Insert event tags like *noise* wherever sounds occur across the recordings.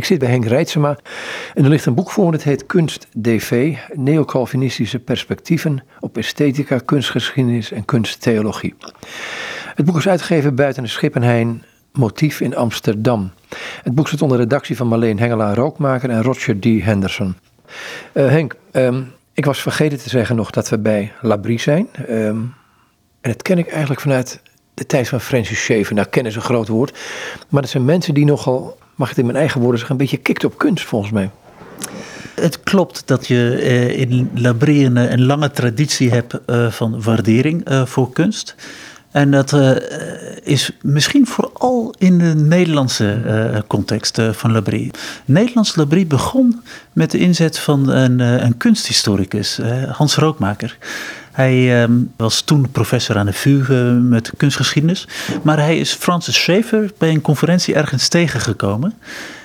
Ik zit bij Henk Reitsema en er ligt een boek voor. Het heet Kunst DV, Neocalvinistische perspectieven op esthetica, kunstgeschiedenis en kunsttheologie. Het boek is uitgegeven buiten de Schippenheijn Motief in Amsterdam. Het boek zit onder redactie van Marleen Hengelaar-Rookmaker en Roger D. Henderson. Uh, Henk, um, ik was vergeten te zeggen nog dat we bij Labrie zijn. Um, en dat ken ik eigenlijk vanuit de tijd van Francis Schaeffer. Nou, kennen is een groot woord. Maar dat zijn mensen die nogal mag het in mijn eigen woorden zeggen, een beetje kikt op kunst volgens mij. Het klopt dat je eh, in Labrie een, lange traditie hebt uh, van waardering uh, voor kunst. En dat is misschien vooral in de Nederlandse context van Labrie. Nederlands Labrie begon met de inzet van een, een kunsthistoricus, Hans Rookmaker. Hij ehm, was toen professor aan de VU uh, met kunstgeschiedenis. Maar hij is Francis Schaeffer bij een conferentie ergens tegengekomen.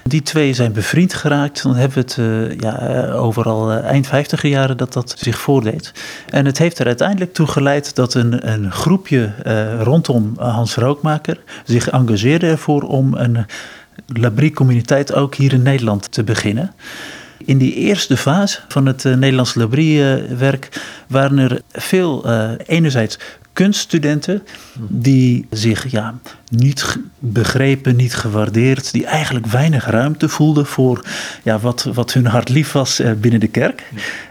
Die twee zijn bevriend geraakt. Dan hebben we het uh, ja, eh, overal eind 50 jaren dat dat zich voordeed. En het heeft er uiteindelijk toe geleid dat een, een groepje rondom Hans Rookmaker zich engageerde ervoor om een Labrie-communiteit ook hier in Nederland te beginnen. In die eerste fase van het uh, Nederlands Labrie-werk waren er veel, uh, enerzijds kunststudenten die zich ja, niet begrepen, niet gewaardeerd, die eigenlijk weinig ruimte voelden voor ja, wat, wat hun hart lief was uh, binnen de kerk.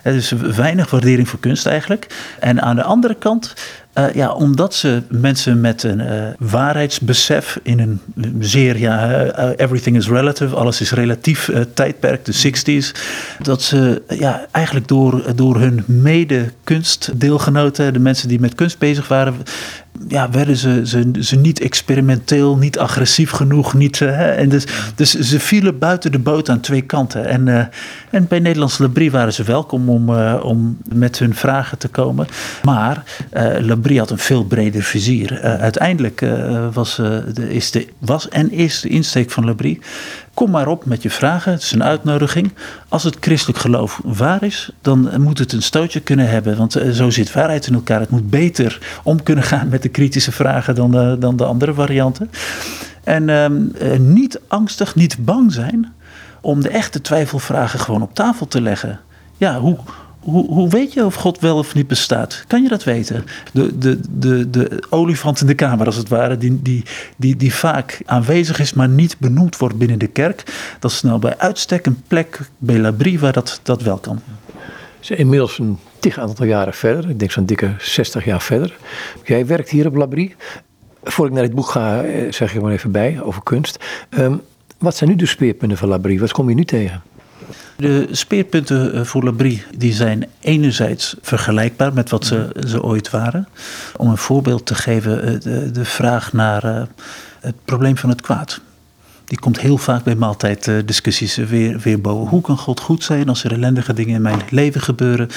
dus weinig waardering voor kunst eigenlijk. En aan de andere kant uh, ja, omdat ze mensen met een uh, waarheidsbesef in een zeer, ja, uh, everything is relative, alles is relatief tijdperk, de 60s, dat ze ja, eigenlijk door, door hun mede-kunstdeelgenoten, de mensen die met kunst bezig waren, ja, werden ze, ze, ze niet experimenteel, niet agressief genoeg. Niet, uh, en dus, dus ze vielen buiten de boot aan twee kanten. En, uh, en bij Nederlands Labrie waren ze welkom om, uh, om met hun vragen te komen. Maar Labrie had een veel breder vizier. uiteindelijk was, de, is de, was en is de insteek van Labrie Kom maar op met je vragen. Het is een uitnodiging. Als het christelijk geloof waar is, dan moet het een stootje kunnen hebben. Want eh, zo zit waarheid in elkaar. Het moet beter om kunnen gaan met de kritische vragen dan dan de andere varianten. En ehm, eh, niet angstig, niet bang zijn om de echte twijfelvragen gewoon op tafel te leggen. Ja, hoe, hoe, hoe weet je of God wel of niet bestaat? Kan je dat weten? De, de, de, de olifant in de kamer, als het ware, die, die, die, die vaak aanwezig is, maar niet benoemd wordt binnen de kerk. Dat is nou bij uitstek een plek bij Labrie waar dat, dat wel kan. Ze inmiddels een tig aantal jaren verder, ik denk zo'n dikke 60 jaar verder. Jij werkt hier op Labrie. Voor ik naar dit boek ga, eh, zeg ik maar even bij over kunst. Um, wat zijn nu de speerpunten van Labrie? Wat kom je nu tegen? De speerpunten eh, voor Labrie die zijn enerzijds vergelijkbaar met wat ze, ze ooit waren. Om een voorbeeld te geven, eh, de, de vraag naar eh, het probleem van het kwaad. Die komt heel vaak bij maaltijddiscussies weer, weer boven. Hoe kan God goed zijn als er ellendige dingen in mijn leven gebeuren?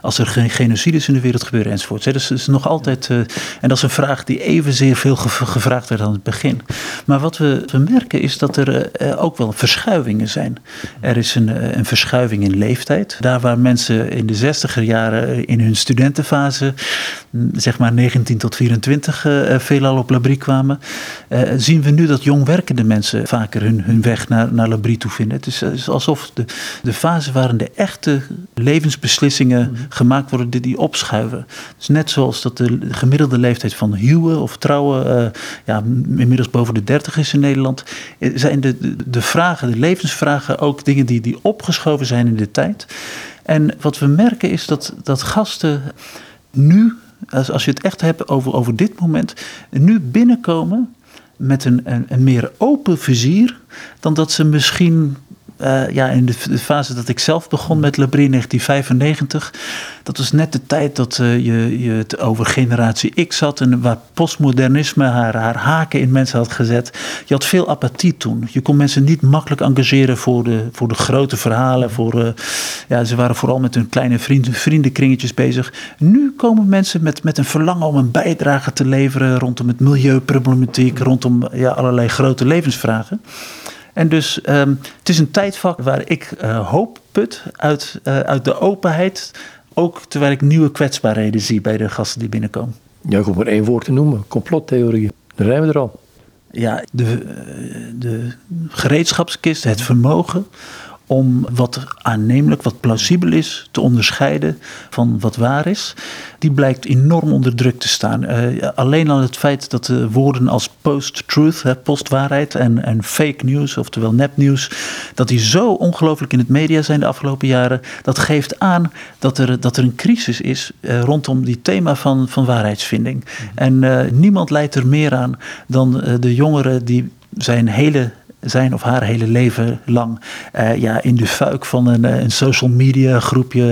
Als er geen genocides in de wereld gebeuren enzovoort. Dus is nog altijd, uh, en dat is een vraag die evenzeer veel gevraagd werd aan het begin. Maar wat we, we merken is dat er ook wel verschuivingen zijn. Er is een, een verschuiving in leeftijd. Daar waar mensen in de zestiger jaren in hun studentenfase, zeg maar 19 tot 24, veelal op Labrie kwamen, zien we nu dat jong werkende mensen vaker hun, hun weg naar, naar Labrie toe vinden. Het is, alsof de, de fase waarin de echte levensbeslissingen mhm. gemaakt worden, die, die opschuiven. Dus net zoals dat de gemiddelde leeftijd van huwen of trouwen uh, ja, inmiddels boven de 30 is in Nederland, eh, zijn de, de, de vragen, de levensvragen ook dingen die, die opgeschoven zijn in de tijd. En wat we merken is dat, dat gasten nu, als, als je het echt hebt over, over dit moment, nu binnenkomen met een, een, een meer open vizier dan dat ze misschien uh, ja, in de, fase dat ik zelf begon met Labrie 1995. Dat was net de tijd dat uh, je, je het over generatie X had. En waar postmodernisme haar, haar haken in mensen had gezet. Je had veel apathie toen. Je kon mensen niet makkelijk engageren voor de, voor de grote verhalen. Voor, uh, ja, ze waren vooral met hun kleine vrienden, vriendenkringetjes bezig. Nu komen mensen met, met een verlangen om een bijdrage te leveren rondom het milieuproblematiek. Rondom ja, allerlei grote levensvragen. En dus ehm, het is een tijdvak waar ik uh, hoop put uit, uh, uit de openheid. Ook terwijl ik nieuwe kwetsbaarheden zie bij de gasten die binnenkomen. Ja, ik hoef maar één woord te noemen: complottheorieën. Daar zijn we er al. ja, de, de gereedschapskist, het vermogen om wat aannemelijk, wat plausibel is, te onderscheiden van wat waar is, die blijkt enorm onder druk te staan. Uh, alleen al het feit dat de woorden als post-truth, postwaarheid en, en fake news, oftewel nepnieuws, dat die zo ongelooflijk in het media zijn de afgelopen jaren, dat geeft aan dat er, dat er een crisis is uh, rondom die thema van, van waarheidsvinding. Mm. En uh, niemand leidt er meer aan dan de jongeren die zijn hele zijn of haar hele leven lang uh, ja, in de fuik van een, een social media groepje,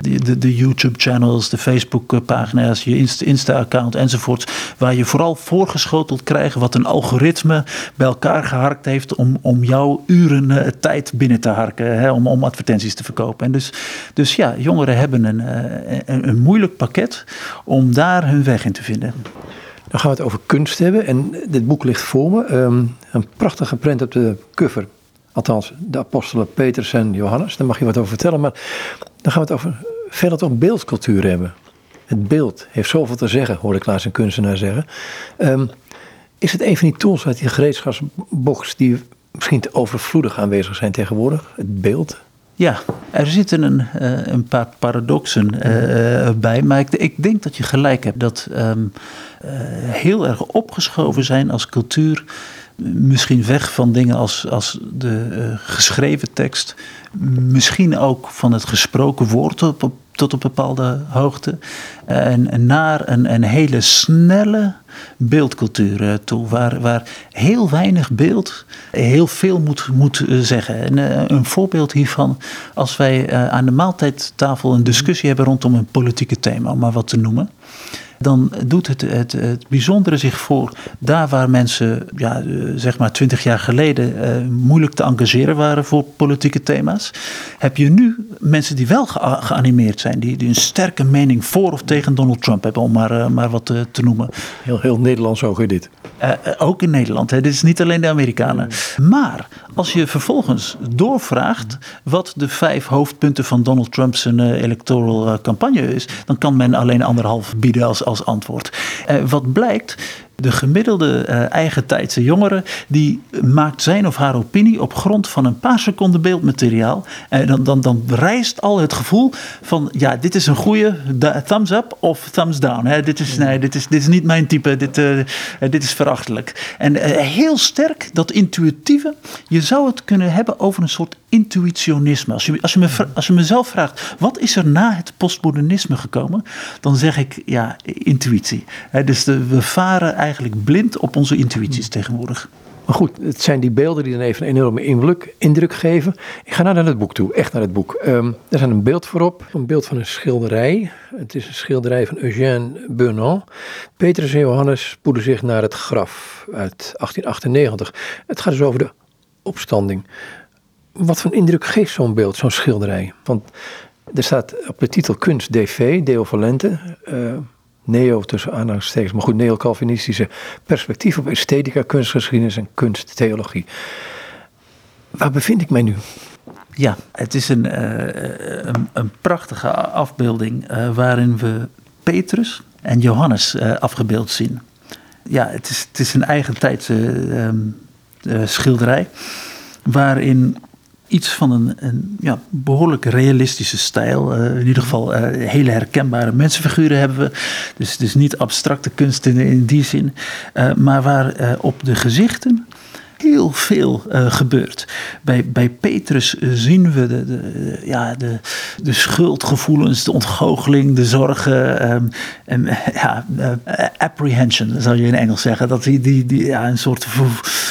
de, de, de, YouTube channels, de Facebook pagina's, je Insta account enzovoort, waar je vooral voorgeschoteld krijgt wat een algoritme bij elkaar geharkt heeft om, om jouw uren tijd binnen te harken, hè, om, om advertenties te verkopen. En dus, dus ja, jongeren hebben een, een, een moeilijk pakket om daar hun weg in te vinden. Dan gaan we het over kunst hebben. En dit boek ligt voor me. Ehm, een prachtige print op de cover. Althans, de apostelen Petrus en Johannes. Daar mag je wat over vertellen. Maar dan gaan we het over verder toch beeldcultuur hebben. Het beeld heeft zoveel te zeggen, hoorde ik laatst een kunstenaar zeggen. Ehm, is het een van die tools uit die gereedschapsbox die misschien te overvloedig aanwezig zijn tegenwoordig? Het beeld? Ja, er zitten een, uh, een paar paradoxen uh, bij. Maar ik, denk dat je gelijk hebt dat um, heel erg opgeschoven zijn als cultuur. Misschien weg van dingen als, als de geschreven tekst. Misschien ook van het gesproken woord op, tot op bepaalde hoogte. En, naar een, een hele snelle beeldcultuur toe, waar, waar heel weinig beeld heel veel moet, moet zeggen. En, een voorbeeld hiervan, als wij aan de maaltijdtafel een discussie hebben rondom een politieke thema, om maar wat te noemen dan doet het, het, het bijzondere zich voor daar waar mensen, ja, zeg maar twintig jaar geleden, uh, moeilijk te engageren waren voor politieke thema's. Heb je nu mensen die wel geanimeerd zijn, die, die een sterke mening voor of tegen Donald Trump hebben, om maar, uh, maar wat te, te noemen. Heel, heel Nederlands ook in dit. Ook in Nederland, hè. dit is niet alleen de Amerikanen. Maar als je vervolgens doorvraagt wat de vijf hoofdpunten van Donald Trump's electoral campagne is, dan kan men alleen anderhalf bieden als als antwoord. Uh, wat blijkt, de gemiddelde uh, eigentijdse jongere die maakt zijn of haar opinie op grond van een paar seconden beeldmateriaal. En dan, dan, dan rijst al het gevoel van ja, dit is een goede thumbs up of thumbs down. Hè. Dit, is, nee, dit, is, dit is niet mijn type, dit, uh, dit is verachtelijk. En heel sterk dat intuïtieve, je zou het kunnen hebben over een soort intuïtionisme. Als je, als, je me, als je mezelf vraagt, wat is er na het postmodernisme gekomen? Dan zeg ik ja, intuïtie. Hè, dus de, we varen eigenlijk blind op onze intuïties tegenwoordig. Maar goed, het zijn die beelden die dan even een enorme indruk, indruk geven. Ik ga nou naar het boek toe, echt naar het boek. Um, er staat een beeld voorop, een beeld van een schilderij. Het is een schilderij van Eugène Burnand. Petrus en Johannes spoeden zich naar het graf uit 1898. Het gaat dus over de opstanding. Wat voor indruk geeft zo'n beeld, zo'n schilderij? Want er staat op de titel Kunst DV, Deo Valente. Uh, neo tussen aanhalingstekens, maar goed, neo-Calvinistische perspectief op esthetica, kunstgeschiedenis en kunsttheologie. Waar bevind ik mij nu? Ja, het is een, uh, een, prachtige afbeelding uh, waarin we Petrus en Johannes uh, afgebeeld zien. Ja, het is, het is een eigen tijdse um, schilderij waarin iets van een, een ja, behoorlijk realistische stijl. Uh, in ieder geval uh, hele herkenbare mensenfiguren hebben we. Dus is niet abstracte kunst in, die zin. Uh, maar waar op de gezichten heel veel uh, gebeurt. Bij, bij Petrus zien we de, de, ja, de, de schuldgevoelens, de ontgoocheling, de zorgen. Um, en, *laughs* ja, uh, apprehension, zou je in Engels zeggen. Dat hij die, die, ja, een soort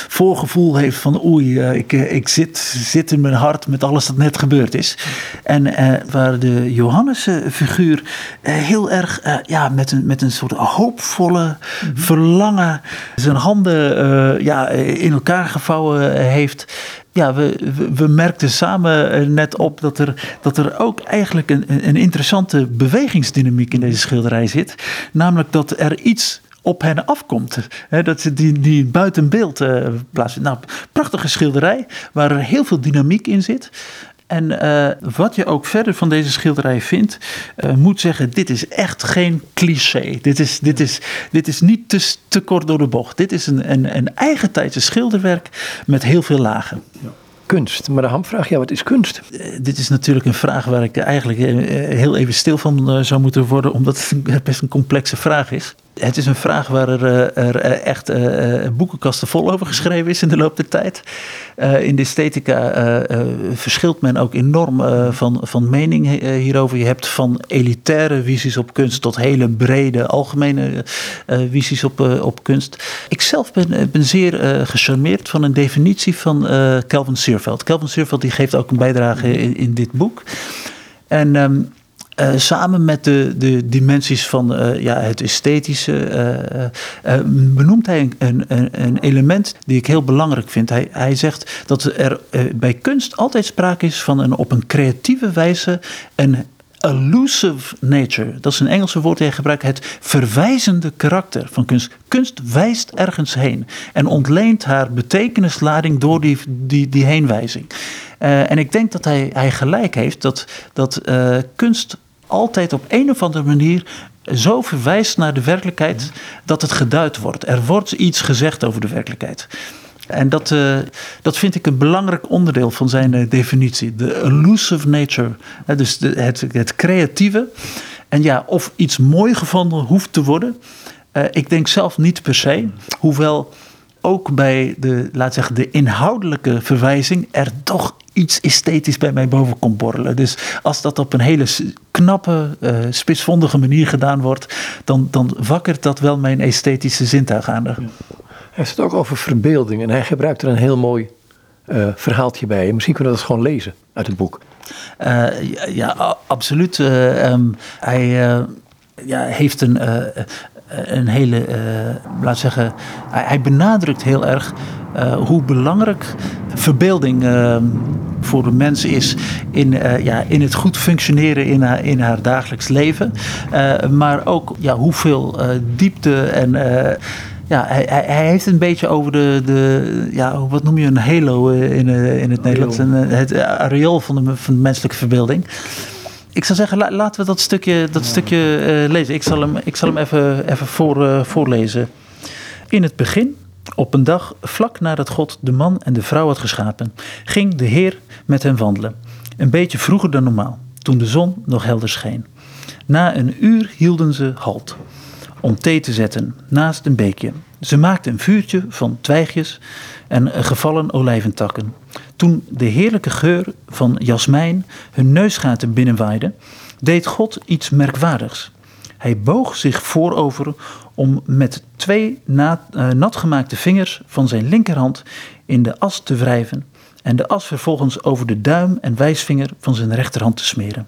voorgevoel heeft van oei, uh, ik, ik zit, zit in mijn hart met alles dat net gebeurd is. En waar de Johannes-figuur heel erg ja, met, een, met een soort hoopvolle mhm. verlangen zijn handen ja, in elkaar gevouwen eh, heeft. Ja, we, we, merkten samen eh, net op dat er, dat er ook eigenlijk een, een interessante bewegingsdynamiek in deze schilderij zit. Namelijk dat er iets op hen afkomt. dat ze die, die buiten beeld uh, plaatsen. Nou, prachtige schilderij waar heel veel dynamiek in zit. En uh, wat je ook verder van deze schilderij vindt, uh, moet zeggen, dit is echt geen cliché. Dit is, dit is, dit is niet te, te kort door de bocht. Dit is een, een, een eigentijdse schilderwerk met heel veel lagen. Ja kunst. Maar de hamvraag, ja, wat is kunst? Uh, dit is natuurlijk een vraag waar ik eigenlijk uh, heel even stil van uh, zou moeten worden, omdat het best een complexe vraag is het is een vraag waar er, eh, er eh, echt uh, boekenkasten vol over geschreven is in de loop der tijd. In de esthetica verschilt men ook enorm van, van mening hierover. Je hebt van elitaire visies op kunst tot hele brede, algemene visies op, op kunst. Ik zelf ben, ben zeer gecharmeerd van een definitie van Kelvin Seerveld. Kelvin Seerveld die geeft ook een bijdrage in, in dit boek. En um, uh, samen met de, de dimensies van uh, ja, het esthetische uh, benoemt hij een, een, een, element die ik heel belangrijk vind. Hij, hij zegt dat er bij kunst altijd sprake is van een op een creatieve wijze een elusive nature. Dat is een Engelse woord die hij gebruikt. Het verwijzende karakter van kunst. Kunst wijst ergens heen en ontleent haar betekenislading door die, die, die heenwijzing. en ik denk dat hij, hij gelijk heeft dat, dat kunst altijd op een of andere manier zo verwijst naar de werkelijkheid dat het geduid wordt. Er wordt iets gezegd over de werkelijkheid. En dat, uh, dat vind ik een belangrijk onderdeel van zijn uh, definitie. De elusive nature. Dus het, het creatieve. En ja, of iets mooi gevonden hoeft te worden. Eh, ik denk zelf niet per se. Hoewel ook bij de, laat zeggen, de inhoudelijke verwijzing er toch iets esthetisch bij mij boven komt borrelen. Dus als dat op een hele knappe, uh, spitsvondige manier gedaan wordt, dan, dan wakkert dat wel mijn esthetische zintuig aan. Hij heeft het ook over verbeelding en hij gebruikt er een heel mooi uh, verhaaltje bij. Misschien kunnen we dat gewoon lezen uit het boek. Uh, ja, ja, absoluut. Um, hij ja, heeft een, een hele, laat zeggen, hij, hij benadrukt heel erg uh, hoe belangrijk verbeelding uh, voor de mens is in, ja, in het goed functioneren in haar, in haar dagelijks leven. maar ook ja, hoeveel diepte en. ja, hij, hij, heeft een beetje over de, de ja, wat noem je een halo in, in het Nederlands, het areool van de, van de menselijke verbeelding. Ik zou zeggen, laten we dat stukje, dat stukje lezen. Ik zal hem, ik zal hem even, even voor, voorlezen. In het begin op een dag, vlak nadat God de man en de vrouw had geschapen, ging de Heer met hen wandelen. Een beetje vroeger dan normaal, toen de zon nog helder scheen. Na een uur hielden ze halt om thee te zetten naast een beekje. Ze maakten een vuurtje van twijgjes en gevallen olijventakken. Toen de heerlijke geur van jasmijn hun neusgaten binnenwaaide, deed God iets merkwaardigs. Hij boog zich voorover om met twee uh, natgemaakte vingers van zijn linkerhand in de as te wrijven en de as vervolgens over de duim en wijsvinger van zijn rechterhand te smeren.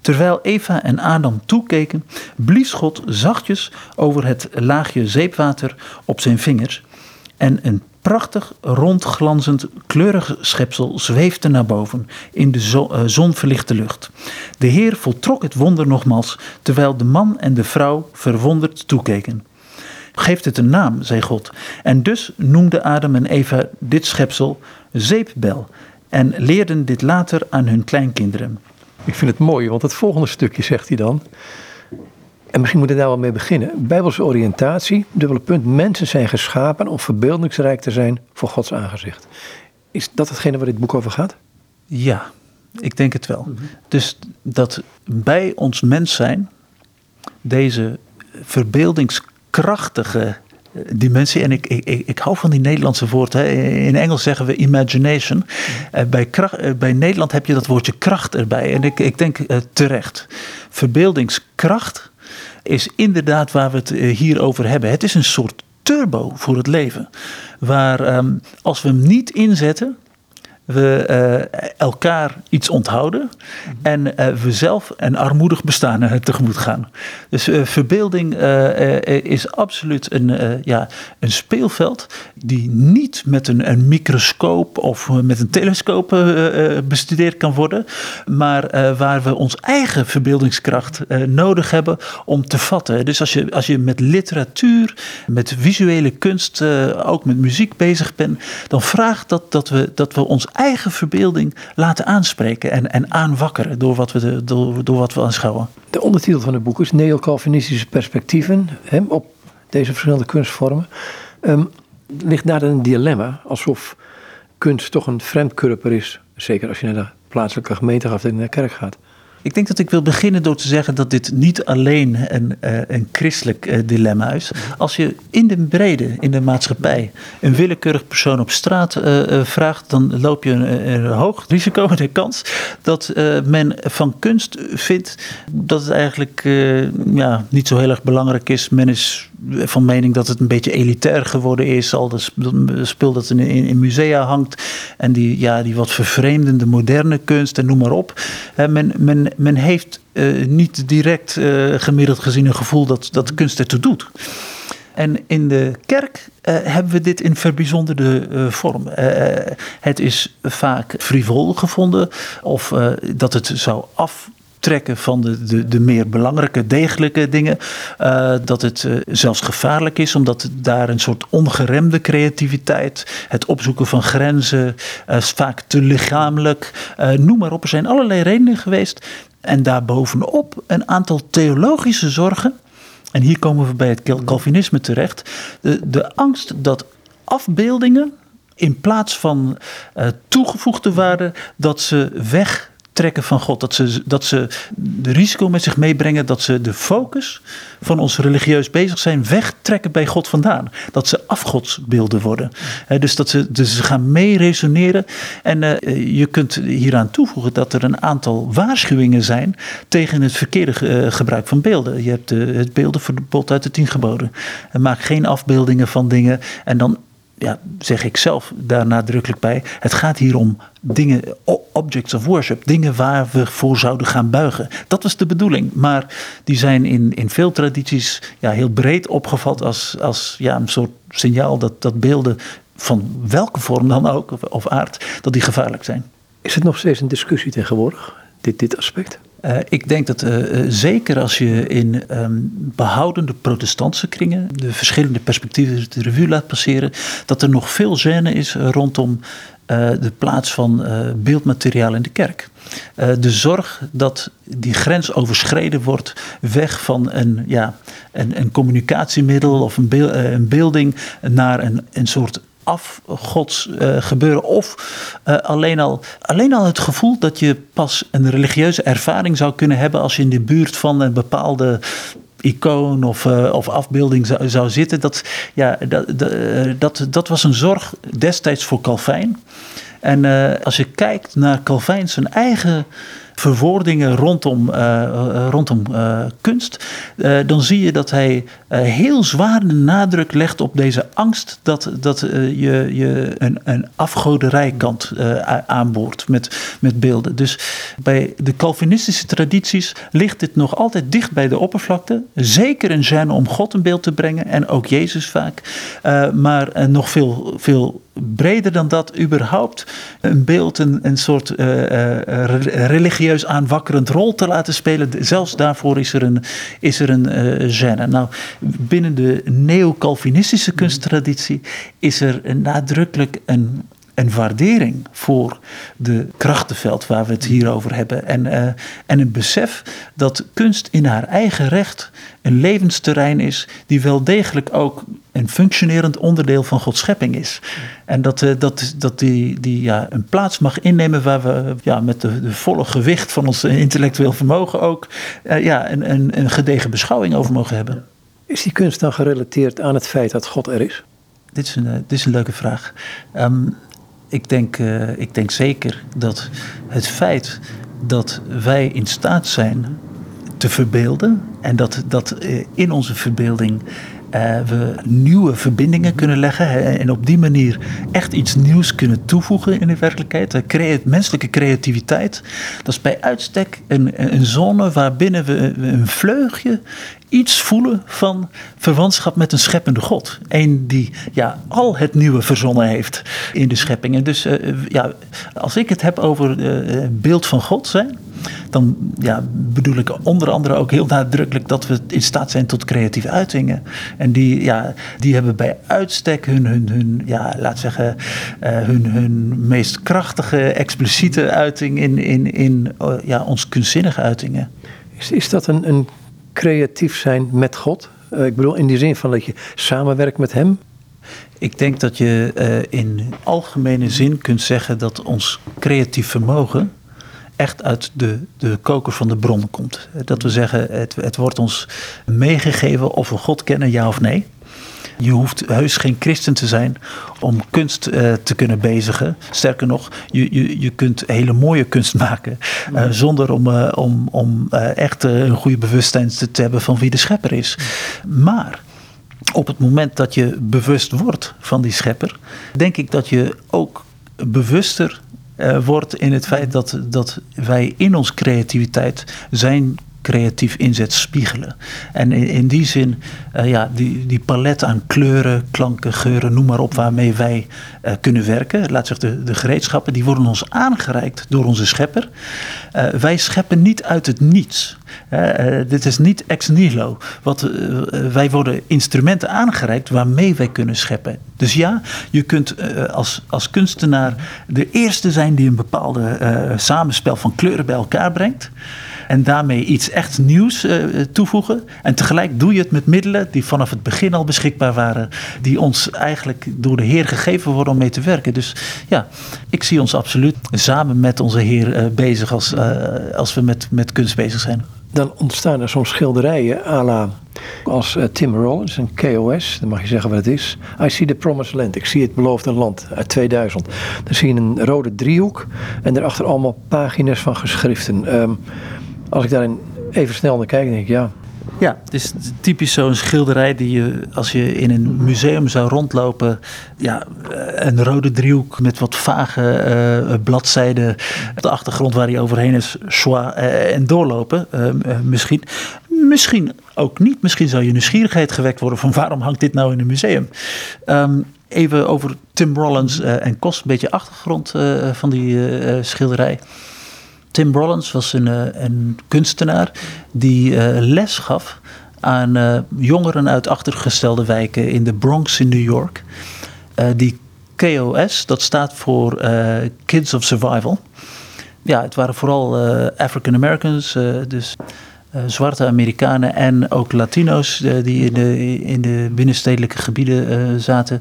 Terwijl Eva en Adam toekeken, blies God zachtjes over het laagje zeepwater op zijn vingers en een prachtig, rondglanzend, kleurig schepsel zweefde naar boven in de eh, zonverlichte lucht. De Heer voltrok het wonder nogmaals, terwijl de man en de vrouw verwonderd toekeken. Geeft het een naam, zei God. En dus noemden Adam en Eva dit schepsel zeepbel en leerden dit later aan hun kleinkinderen. Ik vind het mooi, want het volgende stukje zegt hij dan. En misschien moeten we daar wel mee beginnen. Bijbelse oriëntatie, dubbele punt. Mensen zijn geschapen om verbeeldingsrijk te zijn voor Gods aangezicht. Is dat hetgene waar dit boek over gaat? Ja, ik denk het wel. Mhm. Dus dat bij ons mens zijn deze verbeeldingskrachtige eh, dimensie. En ik, ik, ik hou van die Nederlandse woord. In Engels zeggen we imagination. Mhm. Eh, bij, kracht, eh, bij Nederland heb je dat woordje kracht erbij. En ik, ik denk terecht. Verbeeldingskracht is inderdaad waar we het eh, hier over hebben. Het is een soort turbo voor het leven. Waar ehm, als we hem niet inzetten, we uh, elkaar iets onthouden en uh, we zelf een armoedig bestaan tegemoet gaan. Dus uh, verbeelding is absoluut een, ja, een speelveld die niet met een, een microscoop of met een telescoop bestudeerd kan worden, maar waar we ons eigen verbeeldingskracht nodig hebben om te vatten. Dus als je, als je met literatuur, met visuele kunst, ook met muziek bezig bent, dan vraagt dat dat we, dat we ons eigen verbeelding laten aanspreken en, en aanwakkeren door wat, we door, door wat we aanschouwen. De ondertitel van het boek is Neo-Calvinistische perspectieven hè, op deze verschillende kunstvormen. Um, ligt daar een dilemma, alsof kunst toch een vreemdkurper is, zeker als je naar de plaatselijke gemeenteafdeling naar de kerk gaat. Ik denk dat ik wil beginnen door te zeggen dat dit niet alleen een, uh, een christelijk uh, dilemma is. Als je in de brede, in de maatschappij, een willekeurig persoon op straat uh, vraagt, dan loop je een, hoog risico en *laughs* de kans dat men van kunst vindt dat het eigenlijk ja, niet zo heel erg belangrijk is. Men is van mening dat het een beetje elitair geworden is. Al de spul dat in, in, musea hangt. En die, ja, die wat vervreemdende moderne kunst en noem maar op. men, men, men heeft uh, niet direct uh, gemiddeld gezien een gevoel dat, dat kunst ertoe doet. En in de kerk uh, hebben we dit in verbijzonderde vorm. Het is vaak frivol gevonden of dat het zou af trekken van de, de, de meer belangrijke, degelijke dingen. Uh, dat het uh, zelfs gevaarlijk is, omdat daar een soort ongeremde creativiteit, het opzoeken van grenzen, is vaak te lichamelijk, noem maar op. Er zijn allerlei redenen geweest. En daarbovenop een aantal theologische zorgen. En hier komen we bij het Calvinisme terecht. De, de angst dat afbeeldingen in plaats van toegevoegde waarde, dat ze weg trekken van God. Dat ze, dat ze de risico met zich meebrengen dat ze de focus van ons religieus bezig zijn wegtrekken bij God vandaan. Dat ze afgodsbeelden worden. dus dat ze, dus ze gaan mee resoneren. En uh, je kunt hieraan toevoegen dat er een aantal waarschuwingen zijn tegen het verkeerde uh, gebruik van beelden. Je hebt uh, het beeldenverbod uit de tien geboden. En maak geen afbeeldingen van dingen. En dan ja, zeg ik zelf daar nadrukkelijk bij. Het gaat hier om dingen, objects of worship, dingen waar we voor zouden gaan buigen. Dat was de bedoeling. Maar die zijn in, in veel tradities ja, heel breed opgevat als, als ja, een soort signaal dat, dat beelden van welke vorm dan ook, of, of aard, dat die gevaarlijk zijn. Is het nog steeds een discussie tegenwoordig, dit, dit aspect? Uh, ik denk dat uh, zeker als je in um, behoudende protestantse kringen de verschillende perspectieven de revue laat passeren, dat er nog veel gêne is rondom de plaats van beeldmateriaal in de kerk. de zorg dat die grens overschreden wordt, weg van een, ja, een, een communicatiemiddel of een, een beelding naar een, een soort afgods uh, gebeuren. Of uh, alleen, al, alleen al het gevoel dat je pas een religieuze ervaring zou kunnen hebben als je in de buurt van een bepaalde icoon of, uh, of afbeelding zou, zou, zitten. Dat, ja, dat, dat, dat was een zorg destijds voor Calvijn. En als je kijkt naar Calvijn zijn eigen verwoordingen rondom, rondom kunst, dan zie je dat hij heel zwaar de nadruk legt op deze angst dat, dat je, je een, een afgoderijkant aanboort met, met beelden. Dus bij de Calvinistische tradities ligt dit nog altijd dicht bij de oppervlakte. Zeker een gêne om God een beeld te brengen en ook Jezus vaak. maar nog veel, veel breder dan dat, überhaupt een beeld, een, een soort religie religieus aanwakkerend rol te laten spelen. Zelfs daarvoor is er een, is er een uh, gêne. Nou, binnen de neo-Calvinistische kunsttraditie is er nadrukkelijk een een waardering voor de krachtenveld waar we het hier over hebben. En, uh, en een besef dat kunst in haar eigen recht een levensterrein is, die wel degelijk ook een functionerend onderdeel van Gods schepping is. En dat, uh, dat, dat die, die ja, een plaats mag innemen waar we ja, met de, de volle gewicht van ons intellectueel vermogen ook uh, ja, een, een, een gedegen beschouwing over mogen hebben. Is die kunst dan gerelateerd aan het feit dat God er is? Dit is een, dit is een leuke vraag. Um, ik denk, uh, ik denk zeker dat het feit dat wij in staat zijn te verbeelden en dat, dat uh, in onze verbeelding uh, we nieuwe verbindingen kunnen leggen en op die manier echt iets nieuws kunnen toevoegen in de werkelijkheid. Creat, menselijke creativiteit, dat is bij uitstek een, een zone waarbinnen we een vleugje iets voelen van verwantschap met een scheppende God. Een die ja, al het nieuwe verzonnen heeft in de schepping. En dus uh, ja, als ik het heb over het uh, beeld van God zijn, dan ja, bedoel ik onder andere ook heel nadrukkelijk dat we in staat zijn tot creatieve uitingen. En die, ja, die hebben bij uitstek hun, hun, hun ja, laat zeggen, uh, hun, hun meest krachtige, expliciete uiting in, in, in uh, ja, ons kunstzinnige uitingen. Is, is dat een, een creatief zijn met God? Uh, ik bedoel in die zin van dat je samenwerkt met Hem? Ik denk dat je in algemene zin kunt zeggen dat ons creatief vermogen echt uit de, de koker van de bron komt. Dat we zeggen, het, het wordt ons meegegeven of we God kennen, ja of nee. Je hoeft heus geen christen te zijn om kunst uh, te kunnen bezigen. Sterker nog, je, je, je kunt hele mooie kunst maken uh, zonder om, uh, om, om echt een goede bewustzijn te, te hebben van wie de schepper is. Maar op het moment dat je bewust wordt van die schepper, denk ik dat je ook bewuster uh, wordt in het feit dat, dat wij in onze creativiteit zijn creatief inzet spiegelen. En in, in die zin, uh, ja, die, die palet aan kleuren, klanken, geuren, noem maar op, waarmee wij uh, kunnen werken. Laat zich de, de gereedschappen, die worden ons aangereikt door onze schepper. Uh, wij scheppen niet uit het niets. dit is niet ex nihilo. Wat, wij worden instrumenten aangereikt waarmee wij kunnen scheppen. Dus ja, je kunt als, als kunstenaar de eerste zijn die een bepaalde samenspel van kleuren bij elkaar brengt en daarmee iets echt nieuws uh, toevoegen. En tegelijk doe je het met middelen die vanaf het begin al beschikbaar waren, die ons eigenlijk door de Heer gegeven worden om mee te werken. Dus ja, ik zie ons absoluut samen met onze Heer uh, bezig als, uh, als we met, met kunst bezig zijn. Dan ontstaan er soms schilderijen à la als Tim Rollins, een KOS, dan mag je zeggen wat het is. I see the promised land, ik zie het beloofde land uit 2000. Dan zie je een rode driehoek en daarachter allemaal pagina's van geschriften. Um, als ik daar even snel naar kijk, denk ik ja. Ja, het is typisch zo'n schilderij die je, als je in een museum zou rondlopen, ja, een rode driehoek met wat vage uh, bladzijden op de achtergrond waar hij overheen is, schwa, uh, en doorlopen. Uh, misschien. Misschien ook niet. Misschien zou je nieuwsgierigheid gewekt worden van waarom hangt dit nou in een museum. Um, even over Tim Rollins en Kos, een beetje achtergrond van die schilderij. Tim Rollins was een, een kunstenaar die uh, les gaf aan uh, jongeren uit achtergestelde wijken in de Bronx in New York. Die KOS, dat staat voor Kids of Survival. Ja, het waren vooral African Americans, dus zwarte Amerikanen en ook Latino's die in de, in de binnenstedelijke gebieden zaten.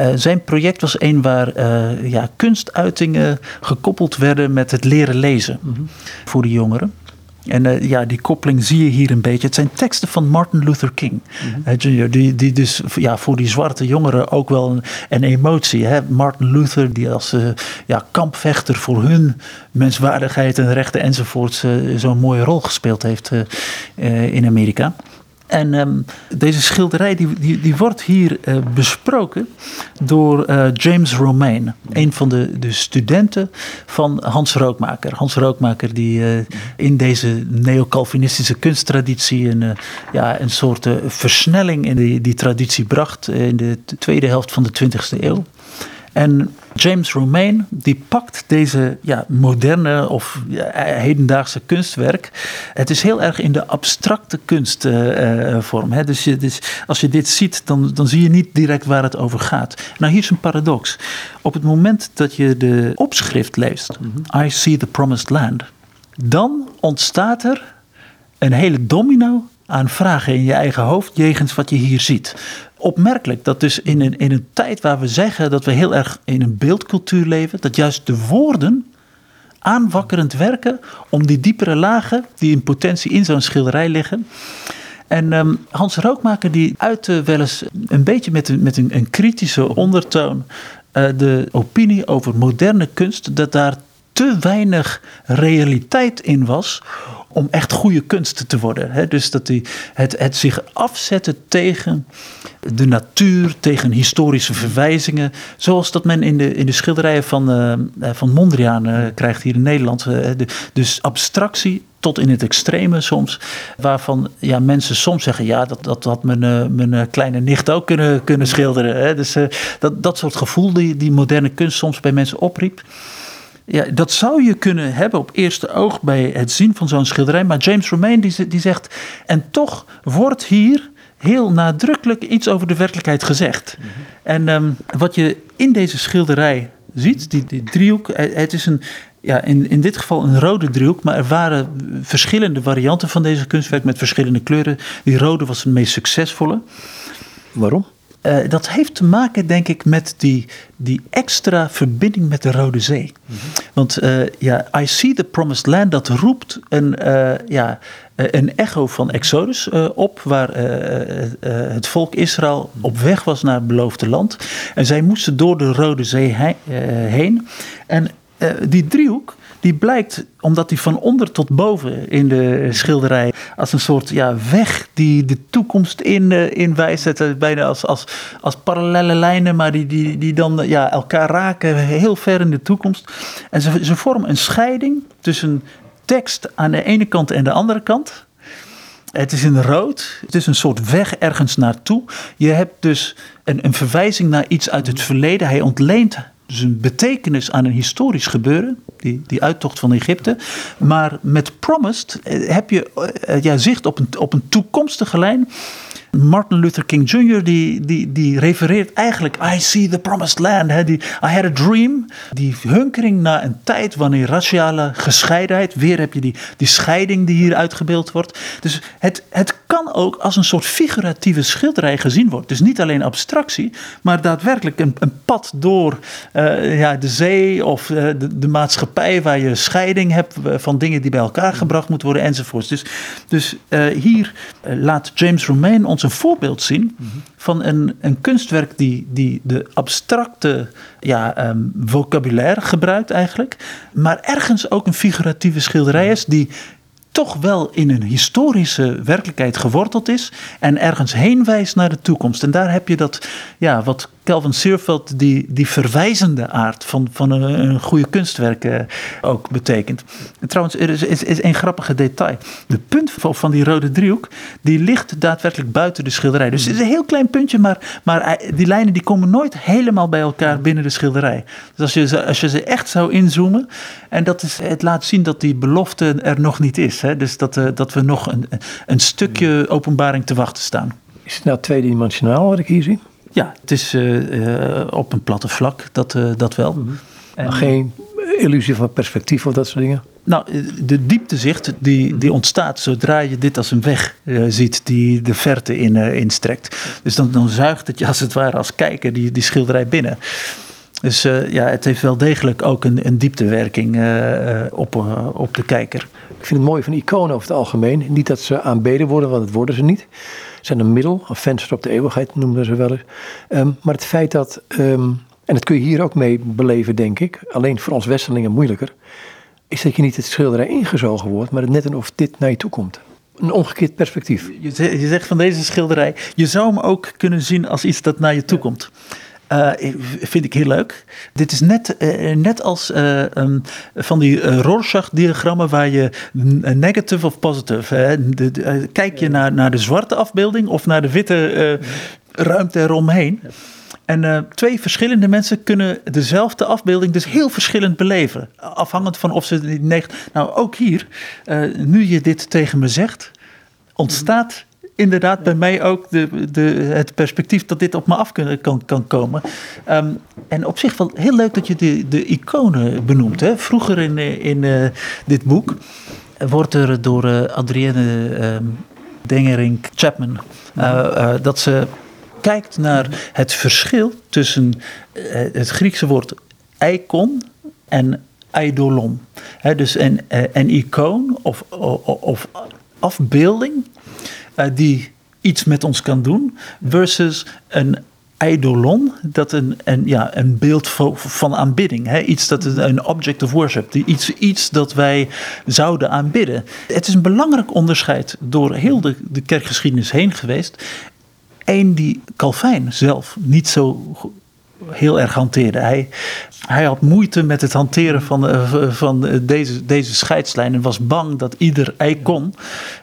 Uh, zijn project was een waar uh, ja, kunstuitingen gekoppeld werden met het leren lezen mm -hmm. voor de jongeren. En uh, ja, die koppeling zie je hier een beetje. Het zijn teksten van Martin Luther King mm -hmm. Jr., die, die dus ja, voor die zwarte jongeren ook wel een, een emotie. Hè? Martin Luther, die als ja, kampvechter voor hun menswaardigheid en rechten enzovoorts zo'n mooie rol gespeeld heeft in Amerika. En um, deze schilderij die, die, die wordt hier uh, besproken door uh, James Romaine, een van de, de studenten van Hans Rookmaker. Hans Rookmaker die uh, in deze neo-Calvinistische kunsttraditie een, ja, een soort versnelling in die, die traditie bracht in de tweede helft van de 20e eeuw. En James Romaine die pakt deze ja, moderne of ja, hedendaagse kunstwerk. Het is heel erg in de abstracte kunstvorm. Uh, dus, dus, als je dit ziet, dan, dan zie je niet direct waar het over gaat. Nou, hier is een paradox. Op het moment dat je de opschrift leest, I see the promised land, dan ontstaat er een hele domino aan vragen in je eigen hoofd jegens wat je hier ziet opmerkelijk dat dus in een, in een tijd waar we zeggen dat we heel erg in een beeldcultuur leven, dat juist de woorden aanwakkerend werken om die diepere lagen die in potentie in zo'n schilderij liggen. En um, Hans Rookmaker die uitte wel eens een beetje met een, met een, een kritische ondertoon uh, de opinie over moderne kunst, dat daar te weinig realiteit in was om echt goede kunst te worden. Dus dat die, het, het zich afzetten tegen de natuur, tegen historische verwijzingen. Zoals dat men in de, in de schilderijen van, uh, van Mondriaan uh, krijgt hier in Nederland. De, dus abstractie tot in het extreme soms. Waarvan ja, mensen soms zeggen: ja, dat, dat had mijn, mijn kleine nicht ook kunnen, kunnen schilderen. Dus dat, dat soort gevoel die, die moderne kunst soms bij mensen opriep. Ja, dat zou je kunnen hebben op eerste oog bij het zien van zo'n schilderij. Maar James Romain die, die zegt, en toch wordt hier heel nadrukkelijk iets over de werkelijkheid gezegd. Mhm. En ehm, wat je in deze schilderij ziet, die, die driehoek, het is een, ja, in, in dit geval een rode driehoek, maar er waren verschillende varianten van deze kunstwerk met verschillende kleuren. Die rode was de meest succesvolle. Waarom? Uh, dat heeft te maken, denk ik, met die, die extra verbinding met de Rode Zee. Mm -hmm. Want uh, ja, I See the Promised Land, dat roept een, uh, ja, een echo van Exodus op, waar het volk Israël op weg was naar het beloofde land. En zij moesten door de Rode Zee he heen. En die driehoek, die blijkt, omdat die van onder tot boven in de schilderij als een soort ja, weg die de toekomst in, uh, in wijst. Bijna als, als, als parallele lijnen, maar die, die, die dan ja, elkaar raken heel ver in de toekomst. En ze, ze vormen een scheiding tussen tekst aan de ene kant en de andere kant. Het is in rood. Het is een soort weg ergens naartoe. Je hebt dus een, een verwijzing naar iets uit het verleden. Hij ontleent zijn betekenis aan een historisch gebeuren, die, die uittocht van Egypte. Maar met Promised heb je ja, zicht op een, op een toekomstige lijn Martin Luther King Jr. die, die, die refereert eigenlijk I see the promised land. Hè, die, I had a dream. Die hunkering naar een tijd wanneer raciale gescheidenheid, weer heb je die, die scheiding die hier uitgebeeld wordt. Dus het, het kan ook als een soort figuratieve schilderij gezien worden. Dus niet alleen abstractie, maar daadwerkelijk een, een pad door uh, ja, de zee of uh, de, de, maatschappij waar je scheiding hebt van dingen die bij elkaar gebracht moeten worden enzovoorts. Dus, dus hier laat James Romain ons een voorbeeld zien van een, een kunstwerk die, die de abstracte ja, um, vocabulaire gebruikt eigenlijk, maar ergens ook een figuratieve schilderij is die toch wel in een historische werkelijkheid geworteld is en ergens heen wijst naar de toekomst. En daar heb je dat, ja, wat Calvin Seerveld die, die verwijzende aard van, van een, een goede kunstwerk uh, ook betekent. En trouwens, er is, is, is een grappige detail. De punt van, van die rode driehoek, die ligt daadwerkelijk buiten de schilderij. Dus het is een heel klein puntje, maar, maar die lijnen die komen nooit helemaal bij elkaar binnen de schilderij. Dus als je, als je ze echt zou inzoomen, en dat is, het laat zien dat die belofte er nog niet is. Hè? Dus dat, uh, dat we nog een, een stukje openbaring te wachten staan. Is het nou tweedimensionaal wat ik hier zie? Ja, het is uh, op een platte vlak, dat, uh, dat wel. Mm -hmm. en, geen illusie van perspectief of dat soort dingen? Nou, de dieptezicht die, die ontstaat zodra je dit als een weg uh, ziet die de verte in, instrekt. Dus dan, dan zuigt het je als het ware als kijker die, die schilderij binnen. Dus ja, het heeft wel degelijk ook een, een dieptewerking op, op de kijker. Ik vind het mooi van iconen over het algemeen. Niet dat ze aanbeden worden, want dat worden ze niet zijn een middel, een venster op de eeuwigheid noemden ze wel eens. Um, maar het feit dat, um, en dat kun je hier ook mee beleven denk ik, alleen voor ons Westerlingen moeilijker, is dat je niet het schilderij ingezogen wordt, maar het net of dit naar je toe komt. Een omgekeerd perspectief. Je, je zegt van deze schilderij, je zou hem ook kunnen zien als iets dat naar je toe komt. Uh, vind ik heel leuk. Dit is net, uh, net als uh, um, van die Rorschach-diagrammen waar je negative of positive. De, de, kijk je naar, naar de zwarte afbeelding of naar de witte ruimte eromheen. En twee verschillende mensen kunnen dezelfde afbeelding dus heel verschillend beleven. Afhankelijk van of ze die negatief. Nou, ook hier, nu je dit tegen me zegt, ontstaat inderdaad bij mij ook de, de, het perspectief dat dit op me af kan, kan, kan komen. Um, en op zich wel heel leuk dat je de, de iconen benoemt. Hè? Vroeger in, in uh, dit boek wordt er door uh, Adrienne um, Dengerink Chapman uh, dat ze kijkt naar het verschil tussen het Griekse woord icon en eidolon. He, dus een, een icoon of, of, of afbeelding uh, die iets met ons kan doen, versus een eidolon, dat een, ja, een beeld van aanbidding. Hè? Iets dat een object of worship, iets, iets dat wij zouden aanbidden. Het is een belangrijk onderscheid door heel de, de kerkgeschiedenis heen geweest. Eén die Calvijn zelf niet zo heel erg hanteerde. Hij, hij had moeite met het hanteren van, uh, van deze, deze scheidslijn en was bang dat ieder icon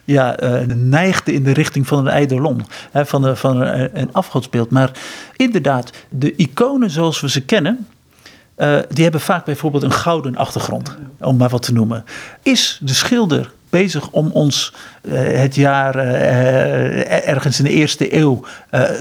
ja, uh, neigde in de richting van een eidolon, van, van een, een afgodsbeeld. Maar inderdaad, de iconen zoals we ze kennen, eh, die hebben vaak bijvoorbeeld een gouden achtergrond, om maar wat te noemen. Is de schilder bezig om ons uh, het jaar uh, ergens in de eerste eeuw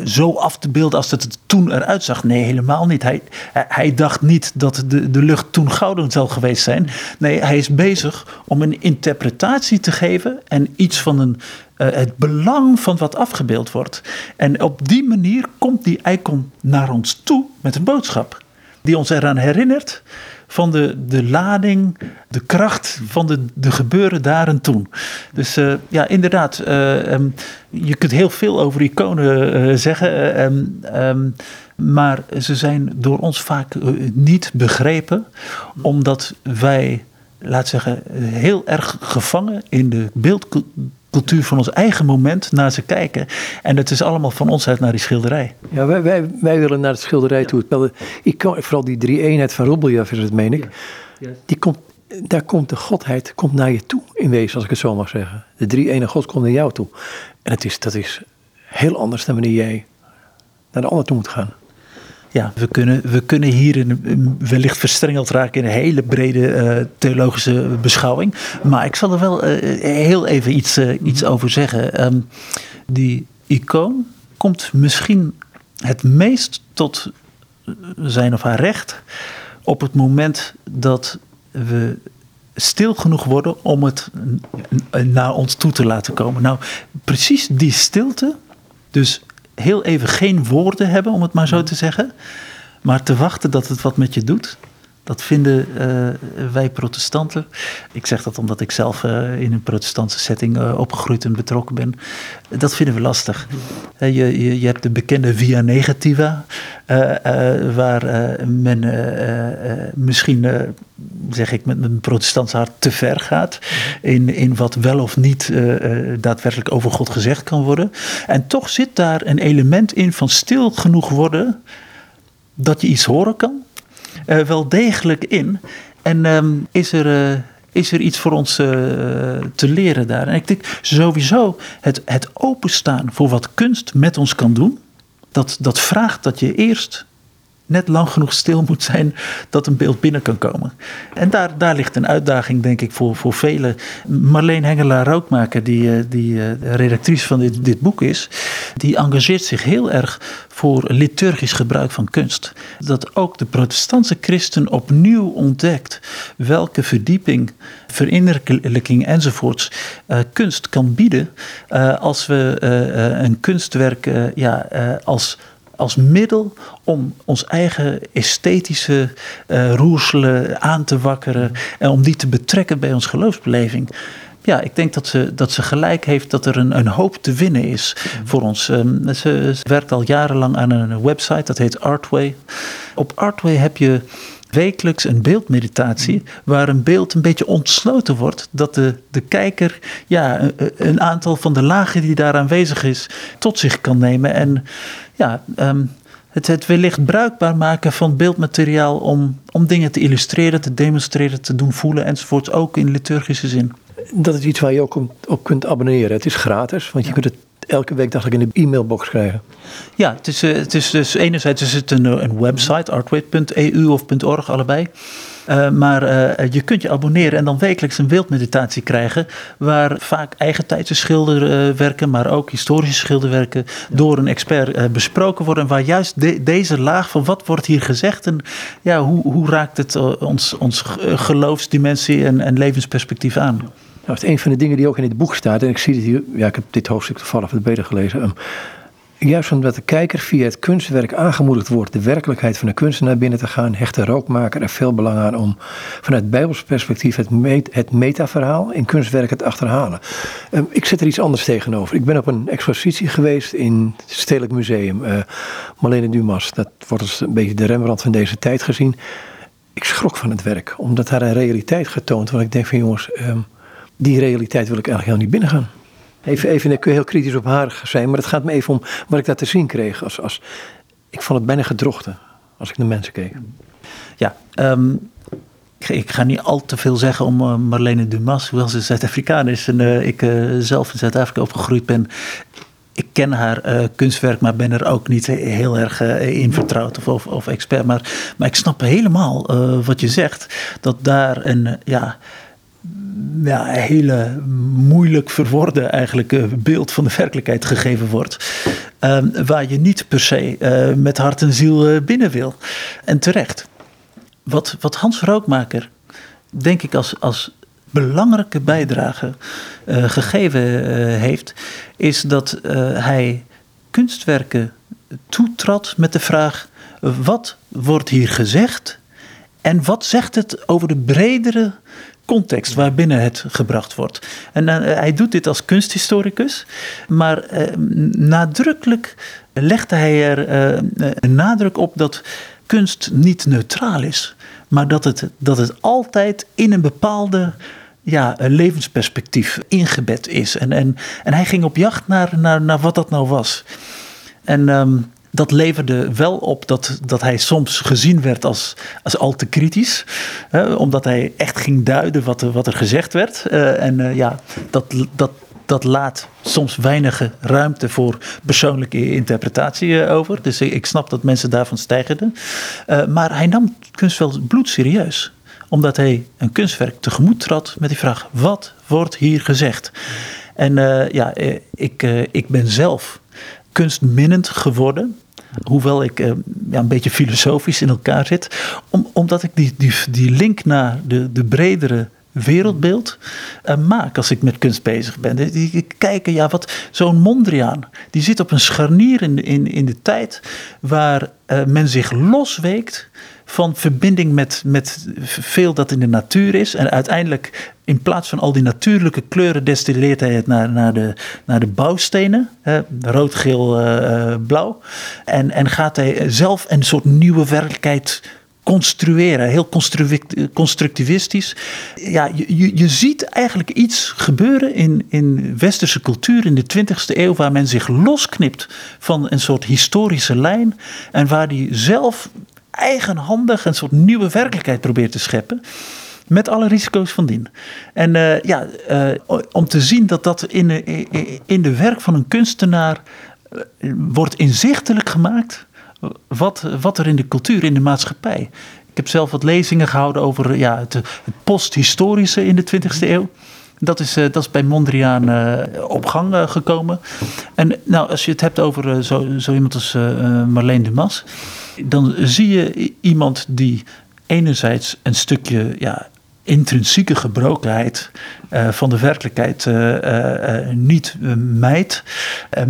zo af te beelden als het toen eruit zag. Nee, helemaal niet. Hij, hij dacht niet dat de, de lucht toen gouden zou geweest zijn. Nee, hij is bezig om een interpretatie te geven en iets van een, het belang van wat afgebeeld wordt. En op die manier komt die icon naar ons toe met een boodschap die ons eraan herinnert van de, de lading, de kracht van de, de gebeuren daar en toen. Dus uh, ja, inderdaad, uh, um, je kunt heel veel over iconen uh, zeggen, um, maar ze zijn door ons vaak niet begrepen, omdat wij, laat zeggen, heel erg gevangen in de beeldcultuur cultuur van ons eigen moment naar ze kijken. En het is allemaal van ons uit naar die schilderij. Ja, wij, wij, wij willen naar de schilderij toe. Ik, vooral die drie eenheid van is het, meen ik. Die komt, daar komt de godheid komt naar je toe, in wezen, als ik het zo mag zeggen. De drie ene God komt naar jou toe. En het is, dat is heel anders dan wanneer jij naar de ander toe moet gaan ja, we kunnen, we kunnen hier in, wellicht verstrengeld raken in een hele brede uh, theologische beschouwing. Maar ik zal er wel uh, heel even iets, uh, iets over zeggen. Um, die icoon komt misschien het meest tot zijn of haar recht op het moment dat we stil genoeg worden om het naar ons toe te laten komen. Nou, precies die stilte, dus heel even geen woorden hebben, om het maar zo te zeggen. Maar te wachten dat het wat met je doet. Dat vinden uh, wij protestanten. Ik zeg dat omdat ik zelf uh, in een protestantse setting uh, opgegroeid en betrokken ben. Dat vinden we lastig. Je, je, je hebt de bekende via negativa, waar men misschien, zeg ik met mijn protestantse hart, te ver gaat. In, in wat wel of niet daadwerkelijk over God gezegd kan worden. En toch zit daar een element in van stil genoeg worden dat je iets horen kan uh, wel degelijk in. En um, is er. Uh, is er iets voor ons uh, te leren daar? En ik denk sowieso het, het openstaan voor wat kunst met ons kan doen. Dat, dat vraagt dat je eerst net lang genoeg stil moet zijn dat een beeld binnen kan komen. En daar, daar ligt een uitdaging, denk ik, voor, voor velen. Marleen Hengelaar-Rookmaker, die, eh, die uh, redactrice van dit, dit boek is, die engageert zich heel erg voor liturgisch gebruik van kunst. Dat ook de protestantse christen opnieuw ontdekt welke verdieping, verinnerlijking enzovoorts uh, kunst kan bieden als we een kunstwerk ja, als als middel om ons eigen esthetische uh, roerselen aan te wakkeren en om die te betrekken bij ons geloofsbeleving. Ja, ik denk dat ze, dat ze gelijk heeft dat er een, een hoop te winnen is voor ons. Ze, ze werkt al jarenlang aan een website, dat heet Artway. Op Artway heb je wekelijks een beeldmeditatie waar een beeld een beetje ontsloten wordt. Dat de, de kijker ja, een, aantal van de lagen die daar aanwezig is tot zich kan nemen. En ja, um, het, het wellicht bruikbaar maken van beeldmateriaal om, om dingen te illustreren, te demonstreren, te doen voelen enzovoort, ook in liturgische zin. Dat is iets waar je ook op kunt abonneren. Het is gratis, want je kunt het elke week dacht ik in de e-mailbox krijgen. Ja, het is, uh, het is dus enerzijds is het een, een website, artwit.eu of .org, allebei. Uh, maar uh, je kunt je abonneren en dan wekelijks een beeldmeditatie krijgen. Waar vaak eigentijdse schilderwerken, maar ook historische schilderwerken door een expert besproken worden. En waar juist de, deze laag van wat wordt hier gezegd en ja, hoe, hoe raakt het ons, ons geloofsdimensie en, en levensperspectief aan. Nou, is een van de dingen die ook in dit boek staat. En ik zie het hier, ja, ik heb dit hoofdstuk toevallig wat beter gelezen. Um, juist omdat de kijker via het kunstwerk aangemoedigd wordt de werkelijkheid van de kunstenaar binnen te gaan, hecht de rookmaker er veel belang aan om vanuit Bijbels perspectief het, met, het metaverhaal in kunstwerken te achterhalen. Um, ik zet er iets anders tegenover. Ik ben op een expositie geweest in het Stedelijk Museum, uh, Marlene Dumas. Dat wordt als een beetje de Rembrandt van deze tijd gezien. Ik schrok van het werk, omdat daar een realiteit getoond wordt. Ik denk van jongens. Um, die realiteit wil ik eigenlijk helemaal niet binnengaan. Even, even, ik kun heel kritisch op haar zijn, maar het gaat me even om wat ik daar te zien kreeg. Als, als, ik vond het bijna gedrochten als ik naar mensen keek. Ja, um, ik, ga niet al te veel zeggen om uh, Marlene Dumas, hoewel ze Zuid-Afrikaan is en uh, ik uh, zelf in Zuid-Afrika opgegroeid ben. Ik ken haar kunstwerk, maar ben er ook niet heel erg in vertrouwd of, of, of, expert. Maar, maar ik snap helemaal wat je zegt. Dat daar een, ja, ja, hele moeilijk verworden eigenlijk beeld van de werkelijkheid gegeven wordt. Ehm, waar je niet per se met hart en ziel binnen wil. En terecht. Wat, wat Hans Rookmaker, denk ik, als, als belangrijke bijdrage gegeven heeft, is dat hij kunstwerken toetrad met de vraag: wat wordt hier gezegd en wat zegt het over de bredere context waarbinnen het gebracht wordt. En hij doet dit als kunsthistoricus, maar nadrukkelijk legde hij er nadruk op dat kunst niet neutraal is, maar dat het, dat het altijd in een bepaalde ja, een levensperspectief ingebed is. En, en, en hij ging op jacht naar, naar, naar wat dat nou was. En ehm, dat leverde wel op dat, dat hij soms gezien werd als, als al te kritisch. Hè, omdat hij echt ging duiden wat, wat er gezegd werd. Uh, en uh, ja, dat, dat, dat laat soms weinig ruimte voor persoonlijke interpretatie eh, over. Dus ik snap dat mensen daarvan stijgerden. Maar hij nam kunst wel bloedserieus omdat hij een kunstwerk tegemoet trad met die vraag: wat wordt hier gezegd? En ja, ik, ik ben zelf kunstminnend geworden. Hoewel ik uh, ja, een beetje filosofisch in elkaar zit. Om, omdat ik die, die, die link naar de, de bredere wereldbeeld uh, maak als ik met kunst bezig ben. Die, kijken, ja, wat zo'n Mondriaan, die zit op een scharnier in, in, in de tijd waar uh, men zich losweekt van verbinding met, met veel dat in de natuur is. En uiteindelijk, in plaats van al die natuurlijke kleuren, destilleert hij het naar, naar, de, naar de bouwstenen. Hè, rood, geel, uh, blauw. En, en gaat hij zelf een soort nieuwe werkelijkheid construeren, heel constructivistisch. Ja, je, je ziet eigenlijk iets gebeuren in, in westerse cultuur in de 20e eeuw, waar men zich losknipt van een soort historische lijn en waar die zelf eigenhandig een soort nieuwe werkelijkheid probeert te scheppen. Met alle risico's van dien. En uh, ja, uh, om te zien dat dat in de, in de werk van een kunstenaar uh, wordt inzichtelijk gemaakt wat, wat er in de cultuur, in de maatschappij. Ik heb zelf wat lezingen gehouden over ja, het, het posthistorische in de 20e eeuw. Dat is, uh, dat is bij Mondriaan uh, op gang uh, gekomen. En nou, als je het hebt over zo, zo iemand als Marleen Dumas, dan zie je iemand die enerzijds een stukje ja, intrinsieke gebrokenheid van de werkelijkheid niet mijt,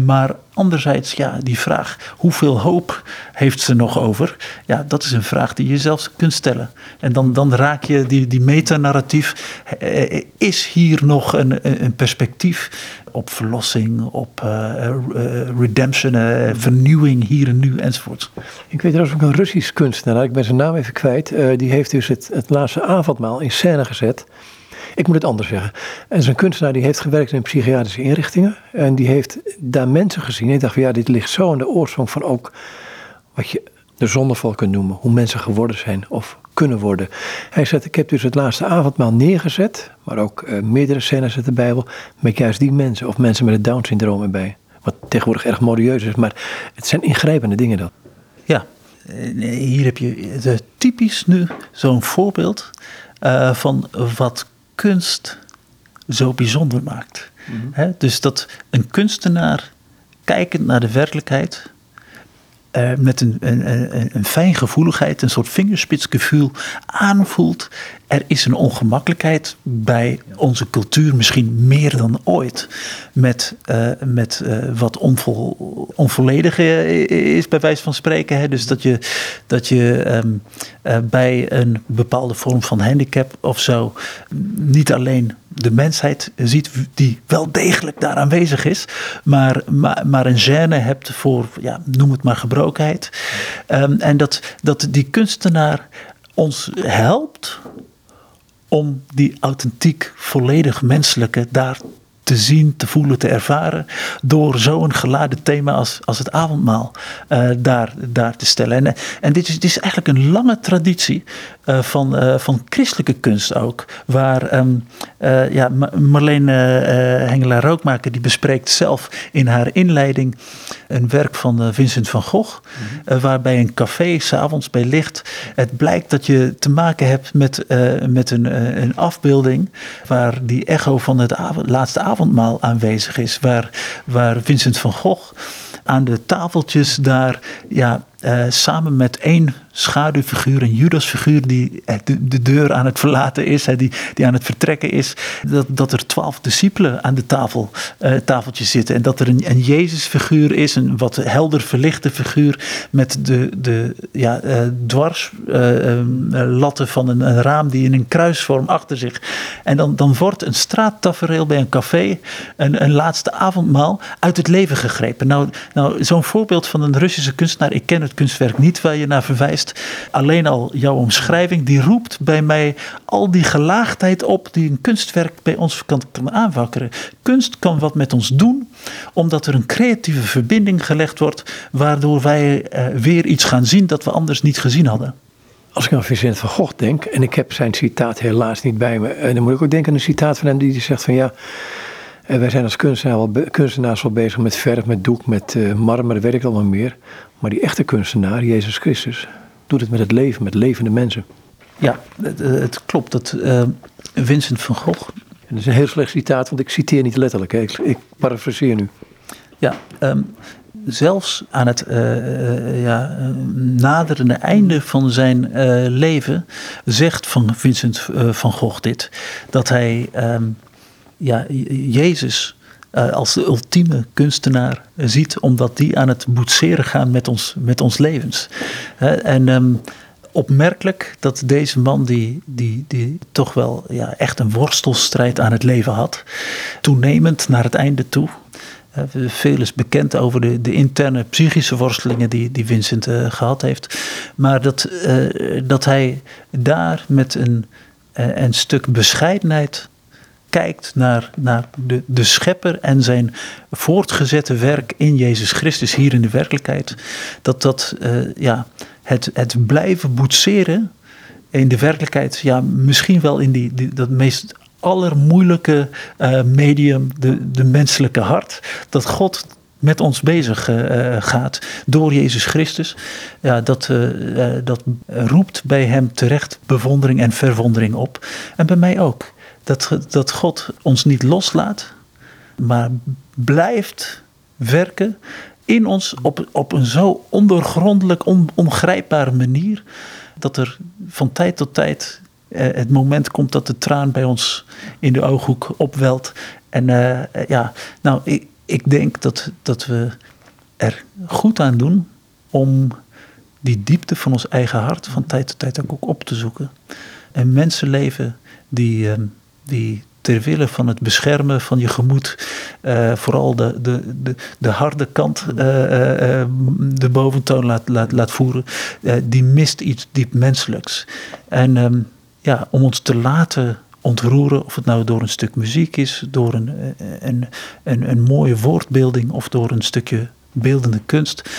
maar anderzijds, ja, die vraag, hoeveel hoop heeft ze nog over? Ja, dat is een vraag die je zelfs kunt stellen. En dan, dan raak je die, die metanarratief. Eh, is hier nog een, een perspectief op verlossing, op uh, redemption, vernieuwing hier en nu enzovoort? Ik weet trouwens ook een Russisch kunstenaar, ik ben zijn naam even kwijt. die heeft dus het, het laatste avondmaal in scène gezet. Ik moet het anders zeggen. En een kunstenaar die heeft gewerkt in psychiatrische inrichtingen. En die heeft daar mensen gezien. En ik dacht van ja, dit ligt zo aan de oorsprong van ook wat je de zondeval kunt noemen. Hoe mensen geworden zijn of kunnen worden. Hij zegt, ik heb dus het laatste avondmaal neergezet. Maar ook uh, meerdere scènes uit de Bijbel. Met juist die mensen. Of mensen met het Down-syndroom erbij. Wat tegenwoordig erg modieus is. Maar het zijn ingrijpende dingen dan. Ja, hier heb je typisch nu zo'n voorbeeld uh, van wat kunst zo bijzonder maakt. Mm dus dat een kunstenaar kijkend naar de werkelijkheid uh, met een, een, een, een soort vingerspitsgevoel aanvoelt. Er is een ongemakkelijkheid bij onze cultuur, misschien meer dan ooit, met, uh, met uh, wat onvol, onvolledig is, bij wijze van spreken. Hè? Dus dat je, dat je um, bij een bepaalde vorm van handicap of zo niet alleen de mensheid ziet die wel degelijk daar aanwezig is, maar, maar, een gêne hebt voor, ja, noem het maar gebrokenheid. Um, en dat, dat die kunstenaar ons helpt om die authentiek, volledig menselijke daar te zien, te voelen, te ervaren. Door zo'n geladen thema als, als het avondmaal uh, daar, daar te stellen. En, en dit, is, dit is eigenlijk een lange traditie uh, van, uh, van christelijke kunst ook. Waar um, ja, Marleen Hengelaar-Rookmaker die bespreekt zelf in haar inleiding een werk van Vincent van Gogh. Mm -hmm. waarbij een café s'avonds bij licht het blijkt dat je te maken hebt met, met een, een afbeelding waar die echo van het avond, laatste avondmaal aanwezig is. Waar, waar Vincent van Gogh aan de tafeltjes daar ja, uh, samen met één schaduwfiguur, een Judasfiguur die de, de, deur aan het verlaten is, die, die aan het vertrekken is, dat, dat er twaalf discipelen aan de tafel, uh, tafeltjes zitten en dat er een, een Jezusfiguur is, een wat helder verlichte figuur met de, de ja, uh, dwarslatten van een, een, raam die in een kruisvorm achter zich. En dan, dan wordt een straattafereel bij een café, een, een laatste avondmaal, uit het leven gegrepen. Nou, nou zo'n voorbeeld van een Russische kunstenaar, ik ken het kunstwerk niet waar je naar verwijst. Alleen al jouw omschrijving, die roept bij mij al die gelaagdheid op die een kunstwerk bij ons kan, kan aanwakkeren. Kunst kan wat met ons doen, omdat er een creatieve verbinding gelegd wordt, waardoor wij uh, weer iets gaan zien dat we anders niet gezien hadden. Als ik aan Vincent van Gogh denk, en ik heb zijn citaat helaas niet bij me, en dan moet ik ook denken aan een citaat van hem die zegt van ja, en wij zijn als kunstenaar kunstenaars wel bezig met verf, met doek, met marmer, weet ik allemaal meer. Maar die echte kunstenaar, Jezus Christus, doet het met het leven, met levende mensen. Ja, het, het klopt. Dat uh, Vincent van Gogh. En dat is een heel slecht citaat, want ik citeer niet letterlijk. Hè. Ik, ik parafraseer nu. Ja, um, zelfs aan het uh, ja, naderende einde van zijn uh, leven zegt van Vincent van Gogh dit. Dat hij um, ja, Jezus uh, als de ultieme kunstenaar ziet, omdat die aan het boetseren gaan met ons, met ons levens. En um, opmerkelijk dat deze man, die, die, die toch wel ja, echt een worstelstrijd aan het leven had, toenemend naar het einde toe. Veel is bekend over de, de interne psychische worstelingen die, die Vincent gehad heeft. Maar dat, dat hij daar met een, een stuk bescheidenheid kijkt naar, naar de, de schepper en zijn voortgezette werk in Jezus Christus hier in de werkelijkheid, dat dat uh, ja, het, het blijven boetseren in de werkelijkheid, ja, misschien wel in die, die dat meest allermoeilijke uh, medium, de, de menselijke hart, dat God met ons bezig uh, gaat door Jezus Christus. Ja, dat, dat roept bij hem terecht bewondering en verwondering op. En bij mij ook dat, dat God ons niet loslaat, maar blijft werken in ons op, op een zo ondergrondelijk, on, ongrijpbare manier, dat er van tijd tot tijd eh, het moment komt dat de traan bij ons in de ooghoek opwelt. En uh, ja, nou, ik, ik denk dat, dat we er goed aan doen om die diepte van ons eigen hart van tijd tot tijd ook op te zoeken. En mensenleven die, uh, die ter wille van het beschermen van je gemoed, uh, vooral de, de, de, de, harde kant uh, uh, de boventoon laat, laat, laat voeren, die mist iets diep menselijks. En um, ja, om ons te laten ontroeren, of het nou door een stuk muziek is, door een, een, een, een mooie woordbeelding of door een stukje beeldende kunst,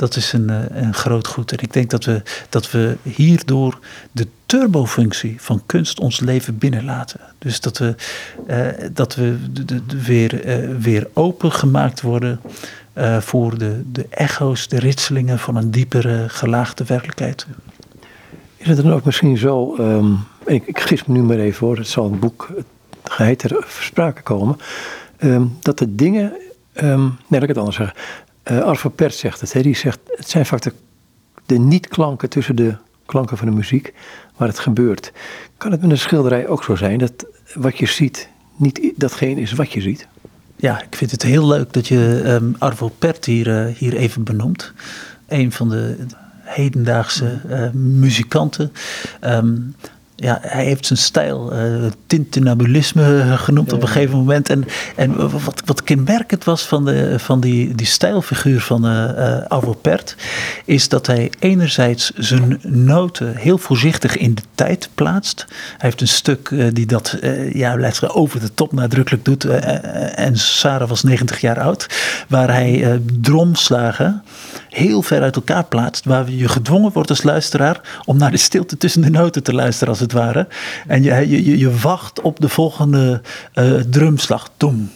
dat is een, eh, een groot goed. En ik denk dat we, dat we hierdoor de turbofunctie van kunst ons leven binnenlaten. Dus dat we, uh, dat we de, weer, uh, weer opengemaakt worden voor de, de echo's, de ritselingen van een diepere gelaagde werkelijkheid. Is het dan ook misschien zo, um, ik, ik gis me nu maar even hoor, het zal een boek geheid ter sprake komen, um, dat de dingen, um, nee laat ik het anders zeggen, uh, Arvo Pert zegt het. Hè? Die zegt, het zijn vaak de, de niet-klanken tussen de klanken van de muziek waar het gebeurt. Kan het met een schilderij ook zo zijn dat wat je ziet niet datgene is wat je ziet? Ja, ik vind het heel leuk dat je um, Arvo Pert hier, uh, hier even benoemt. Een van de hedendaagse uh, muzikanten. Um, ja, hij heeft zijn stijl uh, genoemd op een gegeven moment. En, en wat, wat kenmerkend was van, de, van die, die stijlfiguur van uh, Pert, is dat hij enerzijds zijn noten heel voorzichtig in de tijd plaatst. Hij heeft een stuk die dat ja, over de top nadrukkelijk doet. en Sarah was 90 jaar oud, waar hij dromslagen heel ver uit elkaar plaatst, waar je gedwongen wordt als luisteraar om naar de stilte tussen de noten te luisteren, als het ware. En je, je, je wacht op de volgende uh, drumslag. Doem,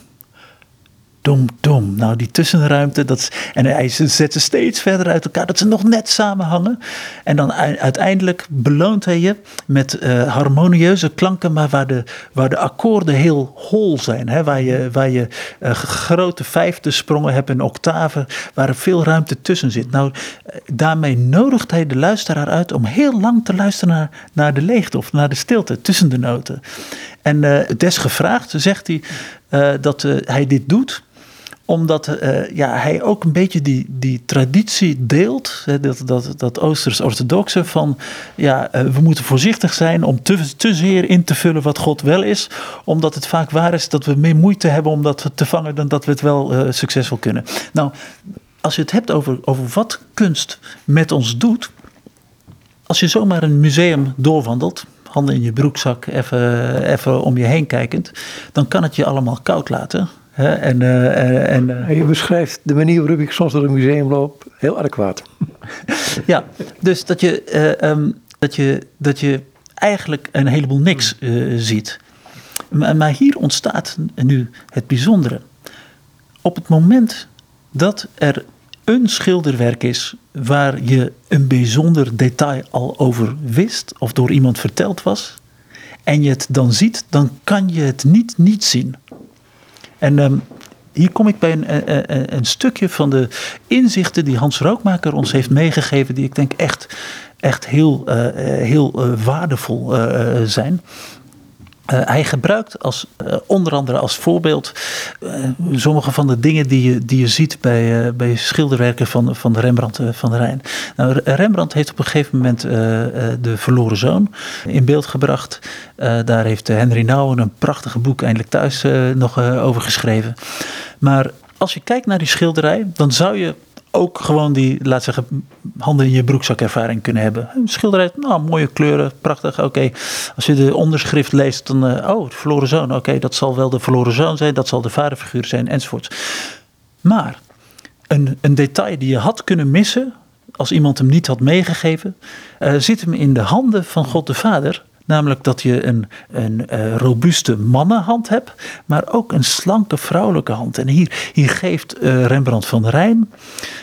dom, dom. Nou, die tussenruimte, dat, en hij zet ze steeds verder uit elkaar, dat ze nog net samenhangen. En dan uiteindelijk beloont hij je met uh, harmonieuze klanken, maar waar de, waar de akkoorden heel hol zijn. Hè? Waar je, waar je uh, grote vijfde sprongen hebt en octaven, waar er veel ruimte tussen zit. Nou, eh, daarmee nodigt hij de luisteraar uit om heel lang te luisteren naar, naar de leegte of naar de stilte tussen de noten. En uh, desgevraagd zegt hij dat hij dit doet omdat uh, ja, hij ook een beetje die, die traditie deelt, hè, dat, dat, dat Oosters-orthodoxe, van ja, uh, we moeten voorzichtig zijn om te, te zeer in te vullen wat God wel is, omdat het vaak waar is dat we meer moeite hebben om dat te vangen dan dat we het wel uh, succesvol kunnen. Nou, als je het hebt over, over wat kunst met ons doet, als je zomaar een museum doorwandelt, handen in je broekzak, even, even om je heen kijkend, dan kan het je allemaal koud laten. En, uh, en, uh, je beschrijft de manier waarop ik soms door een museum loop heel adequaat. *laughs* ja, dus dat je, uh, um, dat, je, dat je eigenlijk een heleboel niks ziet. Maar, maar hier ontstaat nu het bijzondere. Op het moment dat er een schilderwerk is waar je een bijzonder detail al over wist of door iemand verteld was, en je het dan ziet, dan kan je het niet niet zien. En um, hier kom ik bij een, een, een, stukje van de inzichten die Hans Rookmaker ons heeft meegegeven, die ik denk echt, echt heel, heel waardevol zijn. Uh, hij gebruikt als, uh, onder andere als voorbeeld uh, sommige van de dingen die je, die je ziet bij, bij schilderwerken van, van Rembrandt van de Rijn. Nou, Rembrandt heeft op een gegeven moment de verloren zoon in beeld gebracht. daar heeft Henry Nouwen een prachtige boek eindelijk thuis nog over geschreven. Maar als je kijkt naar die schilderij, dan zou je ook gewoon die, laat zeggen, handen in je broekzak ervaring kunnen hebben. Een schilderij, nou, mooie kleuren, prachtig. Oké, als je de onderschrift leest, dan, uh, oh, de verloren zoon. Oké, dat zal wel de verloren zoon zijn, dat zal de vaderfiguur zijn, enzovoort. Maar een, een detail die je had kunnen missen, als iemand hem niet had meegegeven, uh, zit hem in de handen van God de Vader Namelijk dat je een, een uh, robuuste mannenhand hebt, maar ook een slanke vrouwelijke hand. En hier, hier geeft uh, Rembrandt van Rijn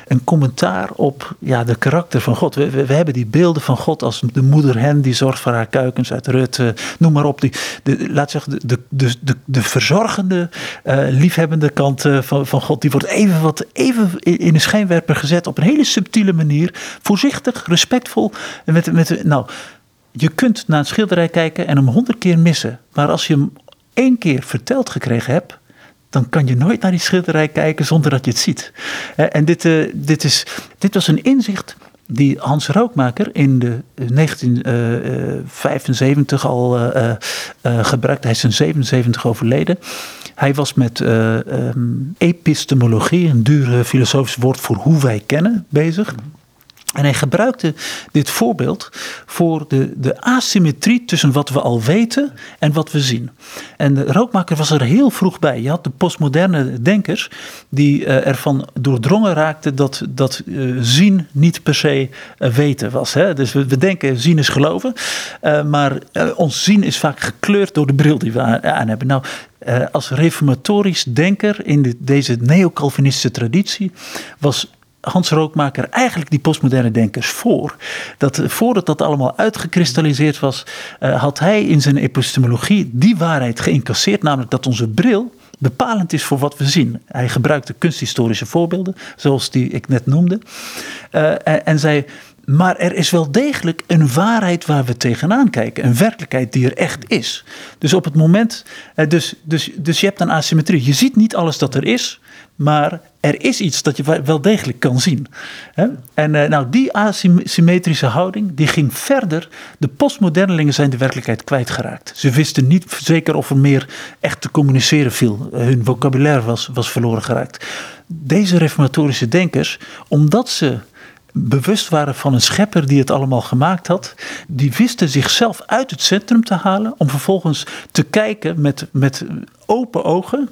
een commentaar op ja, de karakter van God. We, we, hebben die beelden van God als de moeder hen die zorgt voor haar kuikens uit Rut, uh, noem maar op. Die, de, laat zeggen, de, de, de, de verzorgende, liefhebbende kant van, van God, die wordt even, wat, even in een schijnwerper gezet op een hele subtiele manier. Voorzichtig, respectvol. Met, met, nou, je kunt naar een schilderij kijken en hem honderd keer missen. Maar als je hem één keer verteld gekregen hebt, dan kan je nooit naar die schilderij kijken zonder dat je het ziet. En dit, uh, dit, is, dit was een inzicht die Hans Rookmaker in de 1975 eh, al gebruikte. Hij is in 77 overleden. Hij was met um, epistemologie, een dure filosofisch woord voor hoe wij kennen, bezig. En hij gebruikte dit voorbeeld voor de, de asymmetrie tussen wat we al weten en wat we zien. En de rookmaker was er heel vroeg bij. Je had de postmoderne denkers die uh, ervan doordrongen raakten dat, dat uh, zien niet per se uh, weten was. Hè? Dus we, denken zien is geloven, maar ons zien is vaak gekleurd door de bril die we aan, hebben. Nou, als reformatorisch denker in de, deze neo-Calvinistische traditie was Hans Rookmaker eigenlijk die postmoderne denkers voor. Dat voordat dat allemaal uitgekristalliseerd was, uh, had hij in zijn epistemologie die waarheid geïncasseerd, namelijk dat onze bril bepalend is voor wat we zien. Hij gebruikte kunsthistorische voorbeelden, zoals die ik net noemde. Uh, en zei. Maar er is wel degelijk een waarheid waar we tegenaan kijken. Een werkelijkheid die er echt is. Dus op het moment. Dus, dus, dus je hebt een asymmetrie. Je ziet niet alles dat er is. Maar er is iets dat je wel degelijk kan zien. En uh, nou, die asymmetrische houding die ging verder. De postmodernelingen zijn de werkelijkheid kwijtgeraakt. Ze wisten niet zeker of er meer echt te communiceren viel. Hun vocabulaire was, was verloren geraakt. Deze reformatorische denkers, omdat ze bewust waren van een schepper die het allemaal gemaakt had, die wisten zichzelf uit het centrum te halen om vervolgens te kijken met, met open ogen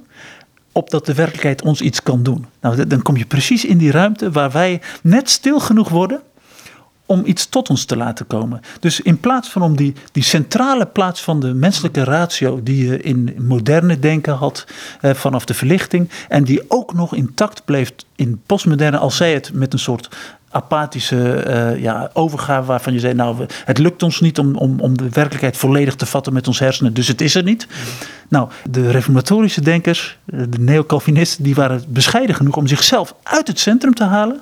op dat de werkelijkheid ons iets kan doen. Nou, dan kom je precies in die ruimte waar wij net stil genoeg worden om iets tot ons te laten komen. Dus in plaats van om die, die centrale plaats van de menselijke ratio, die je in moderne denken had eh, vanaf de verlichting, en die ook nog intact bleef in postmoderne, als zij het met een soort apathische uh, ja, overgave waarvan je zei, nou, het lukt ons niet om, om, om de werkelijkheid volledig te vatten met ons hersenen, dus het is er niet. Nou, de reformatorische denkers, eh, de neo-Calvinisten, die waren bescheiden genoeg om zichzelf uit het centrum te halen.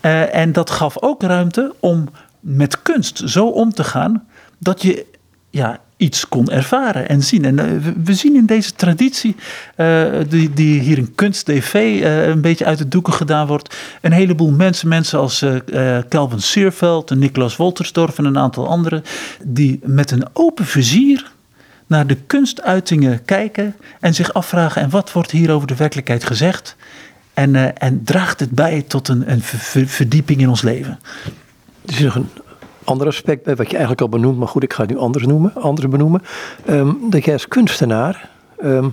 Uh, en dat gaf ook ruimte om met kunst zo om te gaan dat je ja, iets kon ervaren en zien. En uh, we, zien in deze traditie, uh, die, die hier in Kunst TV uh, een beetje uit de doeken gedaan wordt, een heleboel mensen, mensen als Calvin Seerveld en Nicolas Woltersdorf en een aantal anderen, die met een open vizier naar de kunstuitingen kijken en zich afvragen: en wat wordt hier over de werkelijkheid gezegd? En, en draagt het bij tot een, een verdieping in ons leven? Er is nog een ander aspect bij, wat je eigenlijk al benoemt, maar goed, ik ga het nu anders noemen, anders benoemen. Um, dat jij als kunstenaar, um,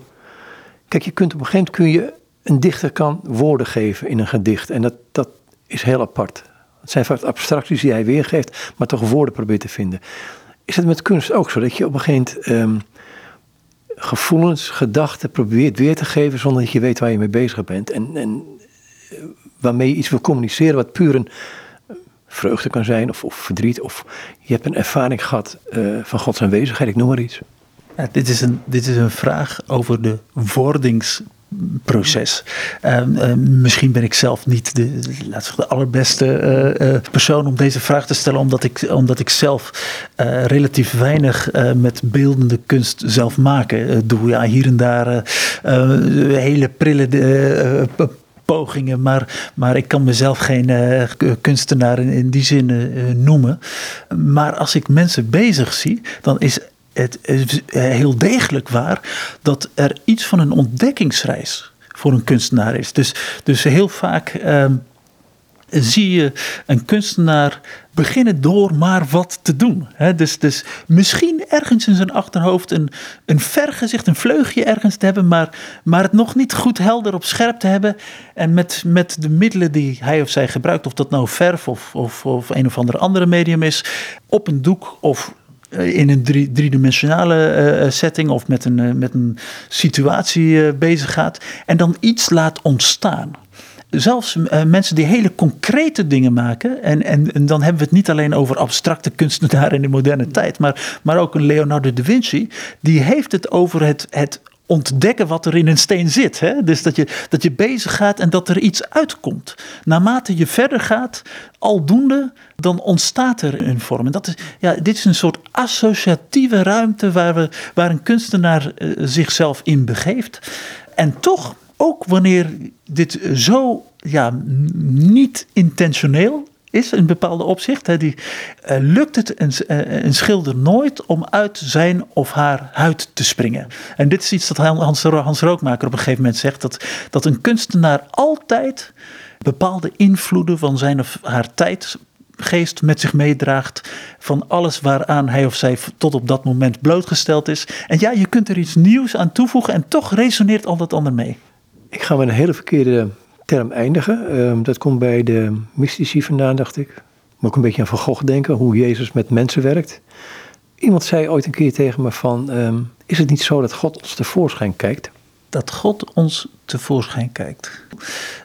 kijk, je kunt op een gegeven moment kun je, een dichter kan woorden geven in een gedicht. En dat, dat is heel apart. Het zijn vaak abstracties die hij weergeeft, maar toch woorden probeert te vinden. Is het met kunst ook zo, dat je op een gegeven moment um, gevoelens, gedachten probeert weer te geven zonder dat je weet waar je mee bezig bent. En, en eh, waarmee je iets wil communiceren wat puur een vreugde kan zijn of, of verdriet. Of je hebt een ervaring gehad uh, van Gods aanwezigheid, ik noem maar iets. Dit, is een, dit is een vraag over de wordingsproces. Uh, uh, misschien ben ik zelf niet de, laat de allerbeste uh, persoon om deze vraag te stellen, omdat ik, omdat ik zelf relatief weinig met beeldende kunst zelf maken doe. Ja, hier en daar hele prille pogingen, maar, maar ik kan mezelf geen uh, kunstenaar in, die zin uh, noemen. Maar als ik mensen bezig zie, dan is het heel degelijk waar dat er iets van een ontdekkingsreis voor een kunstenaar is. Dus, dus heel vaak. Uh, zie je een kunstenaar beginnen door maar wat te doen. dus, dus misschien ergens in zijn achterhoofd een, een vergezicht, een vleugje ergens te hebben, maar, maar het nog niet goed helder op scherp te hebben. En met, met de middelen die hij of zij gebruikt, of dat nou verf of, of, of een of ander andere medium is, op een doek of eh, in een drie, driedimensionale uh, setting of met een, met een situatie bezig gaat en dan iets laat ontstaan zelfs uh, mensen die hele concrete dingen maken. En, en, dan hebben we het niet alleen over abstracte kunstenaren *laughs* in de moderne tijd. Maar, maar ook een Leonardo da Vinci. Die heeft het over het, het ontdekken wat er in een steen zit. Hè? Dus dat je, dat je bezig gaat en dat er iets uitkomt. Naarmate je verder gaat, aldoende, dan ontstaat er een vorm. En dat is, ja, dit is een soort associatieve ruimte waar, we, waar een kunstenaar uh, zichzelf in begeeft. En toch ook wanneer dit zo ja, niet intentioneel is in bepaalde opzicht, hè, die, uh, lukt het een, uh, een, schilder nooit om uit zijn of haar huid te springen. En dit is iets dat Hans, Hans Rookmaker op een gegeven moment zegt, dat, dat een kunstenaar altijd bepaalde invloeden van zijn of haar tijdgeest met zich meedraagt van alles waaraan hij of zij tot op dat moment blootgesteld is. En ja, je kunt er iets nieuws aan toevoegen en toch resoneert al dat ander mee. Ik ga met een hele verkeerde term eindigen. Um, dat komt bij de mystici vandaan, dacht ik. Moet ook een beetje aan Van Gogh denken, hoe Jezus met mensen werkt. Iemand zei ooit een keer tegen me van, um, is het niet zo dat God ons tevoorschijn kijkt? Dat God ons tevoorschijn kijkt.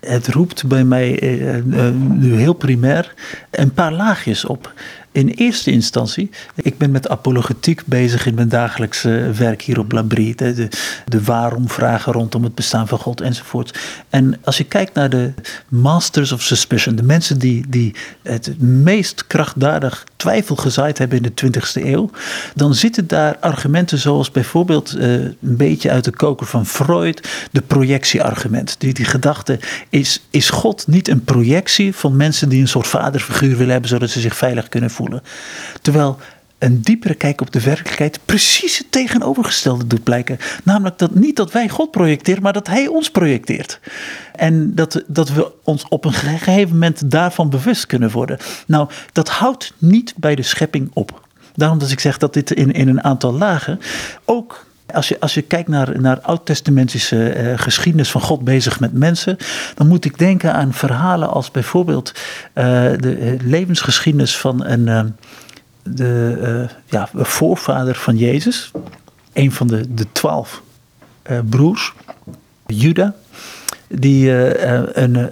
Het roept bij mij uh, uh, nu heel primair een paar laagjes op in eerste instantie, ik ben met apologetiek bezig in mijn dagelijkse werk hier op Labrie. De, de, waarom-vragen rondom het bestaan van God enzovoort. En als je kijkt naar de masters of suspicion, de mensen die, die het meest krachtdadig twijfel gezaaid hebben in de 20e eeuw, dan zitten daar argumenten zoals bijvoorbeeld uh, een beetje uit de koker van Freud, de projectie projectieargument. Die, die gedachte is, is God niet een projectie van mensen die een soort vaderfiguur willen hebben zodat ze zich veilig kunnen voelen. Terwijl een diepere kijk op de werkelijkheid precies het tegenovergestelde doet blijken. Namelijk dat niet dat wij God projecteren, maar dat Hij ons projecteert. En dat, dat we ons op een gegeven moment daarvan bewust kunnen worden. Nou, dat houdt niet bij de schepping op. Daarom dat ik zeg dat dit in, in een aantal lagen ook als je, als je kijkt naar, naar oud-testamentische uh, geschiedenis van God bezig met mensen, dan moet ik denken aan verhalen als bijvoorbeeld uh, de levensgeschiedenis van een, de ja, voorvader van Jezus, een van de, de twaalf broers, Juda, die een,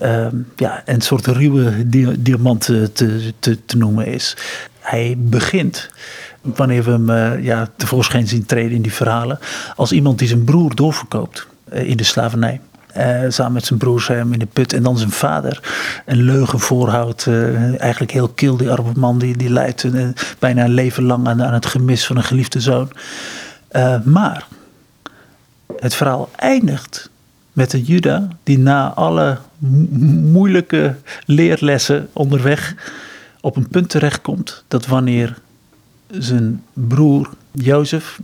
ja, een soort ruwe diamant te, te, te, noemen is. Hij begint, wanneer we hem ja, tevoorschijn zien treden in die verhalen, als iemand die zijn broer doorverkoopt in de slavernij. Uh, samen met zijn broers hem in de put. En dan zijn vader een leugen voorhoudt. Eigenlijk heel kil, die arme man. Die, die leidt bijna een leven lang aan, aan, het gemis van een geliefde zoon. maar het verhaal eindigt met een Juda die na alle moeilijke leerlessen onderweg op een punt terechtkomt. Dat wanneer zijn broer Jozef,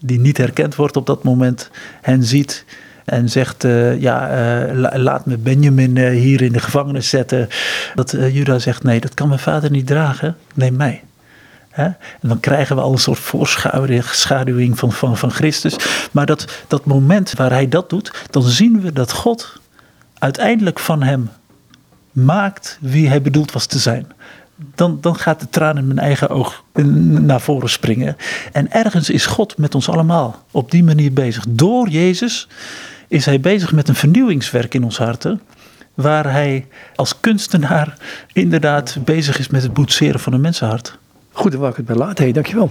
die niet herkend wordt op dat moment, hen ziet en zegt, uh, ja, uh, laat me Benjamin uh, hier in de gevangenis zetten. Dat Juda zegt, nee, dat kan mijn vader niet dragen, neem mij. En dan krijgen we al een soort voorschaduwing van, van, van Christus. Maar dat, dat moment waar hij dat doet, dan zien we dat God uiteindelijk van hem maakt wie hij bedoeld was te zijn. Dan, dan gaat de traan in mijn eigen oog naar voren springen. En ergens is God met ons allemaal op die manier bezig. Door Jezus is hij bezig met een vernieuwingswerk in ons harten. Waar hij als kunstenaar inderdaad bezig is met het boetseren van een mensenhart. Goed, dan wou ik het bij laten. Hey, dankjewel.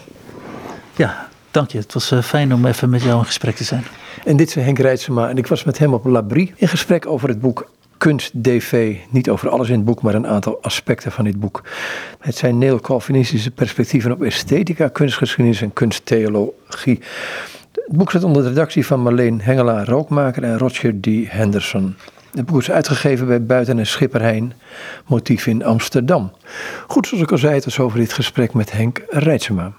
Ja, dank je. Het was eh, fijn om even met jou in gesprek te zijn. En dit is Henk Rijtsema en ik was met hem op Labrie in gesprek over het boek Kunst DV. Niet over alles in het boek, maar een aantal aspecten van dit boek. Het zijn neo-Calvinistische perspectieven op esthetica, kunstgeschiedenis en kunsttheologie. Het boek staat onder de redactie van Marleen Hengelaar Rookmaker en Roger D. Henderson. Het boek is uitgegeven bij Buiten en Schipperheijn, motief in Amsterdam. Goed, zoals ik al zei, het was over dit gesprek met Henk Rijtsema.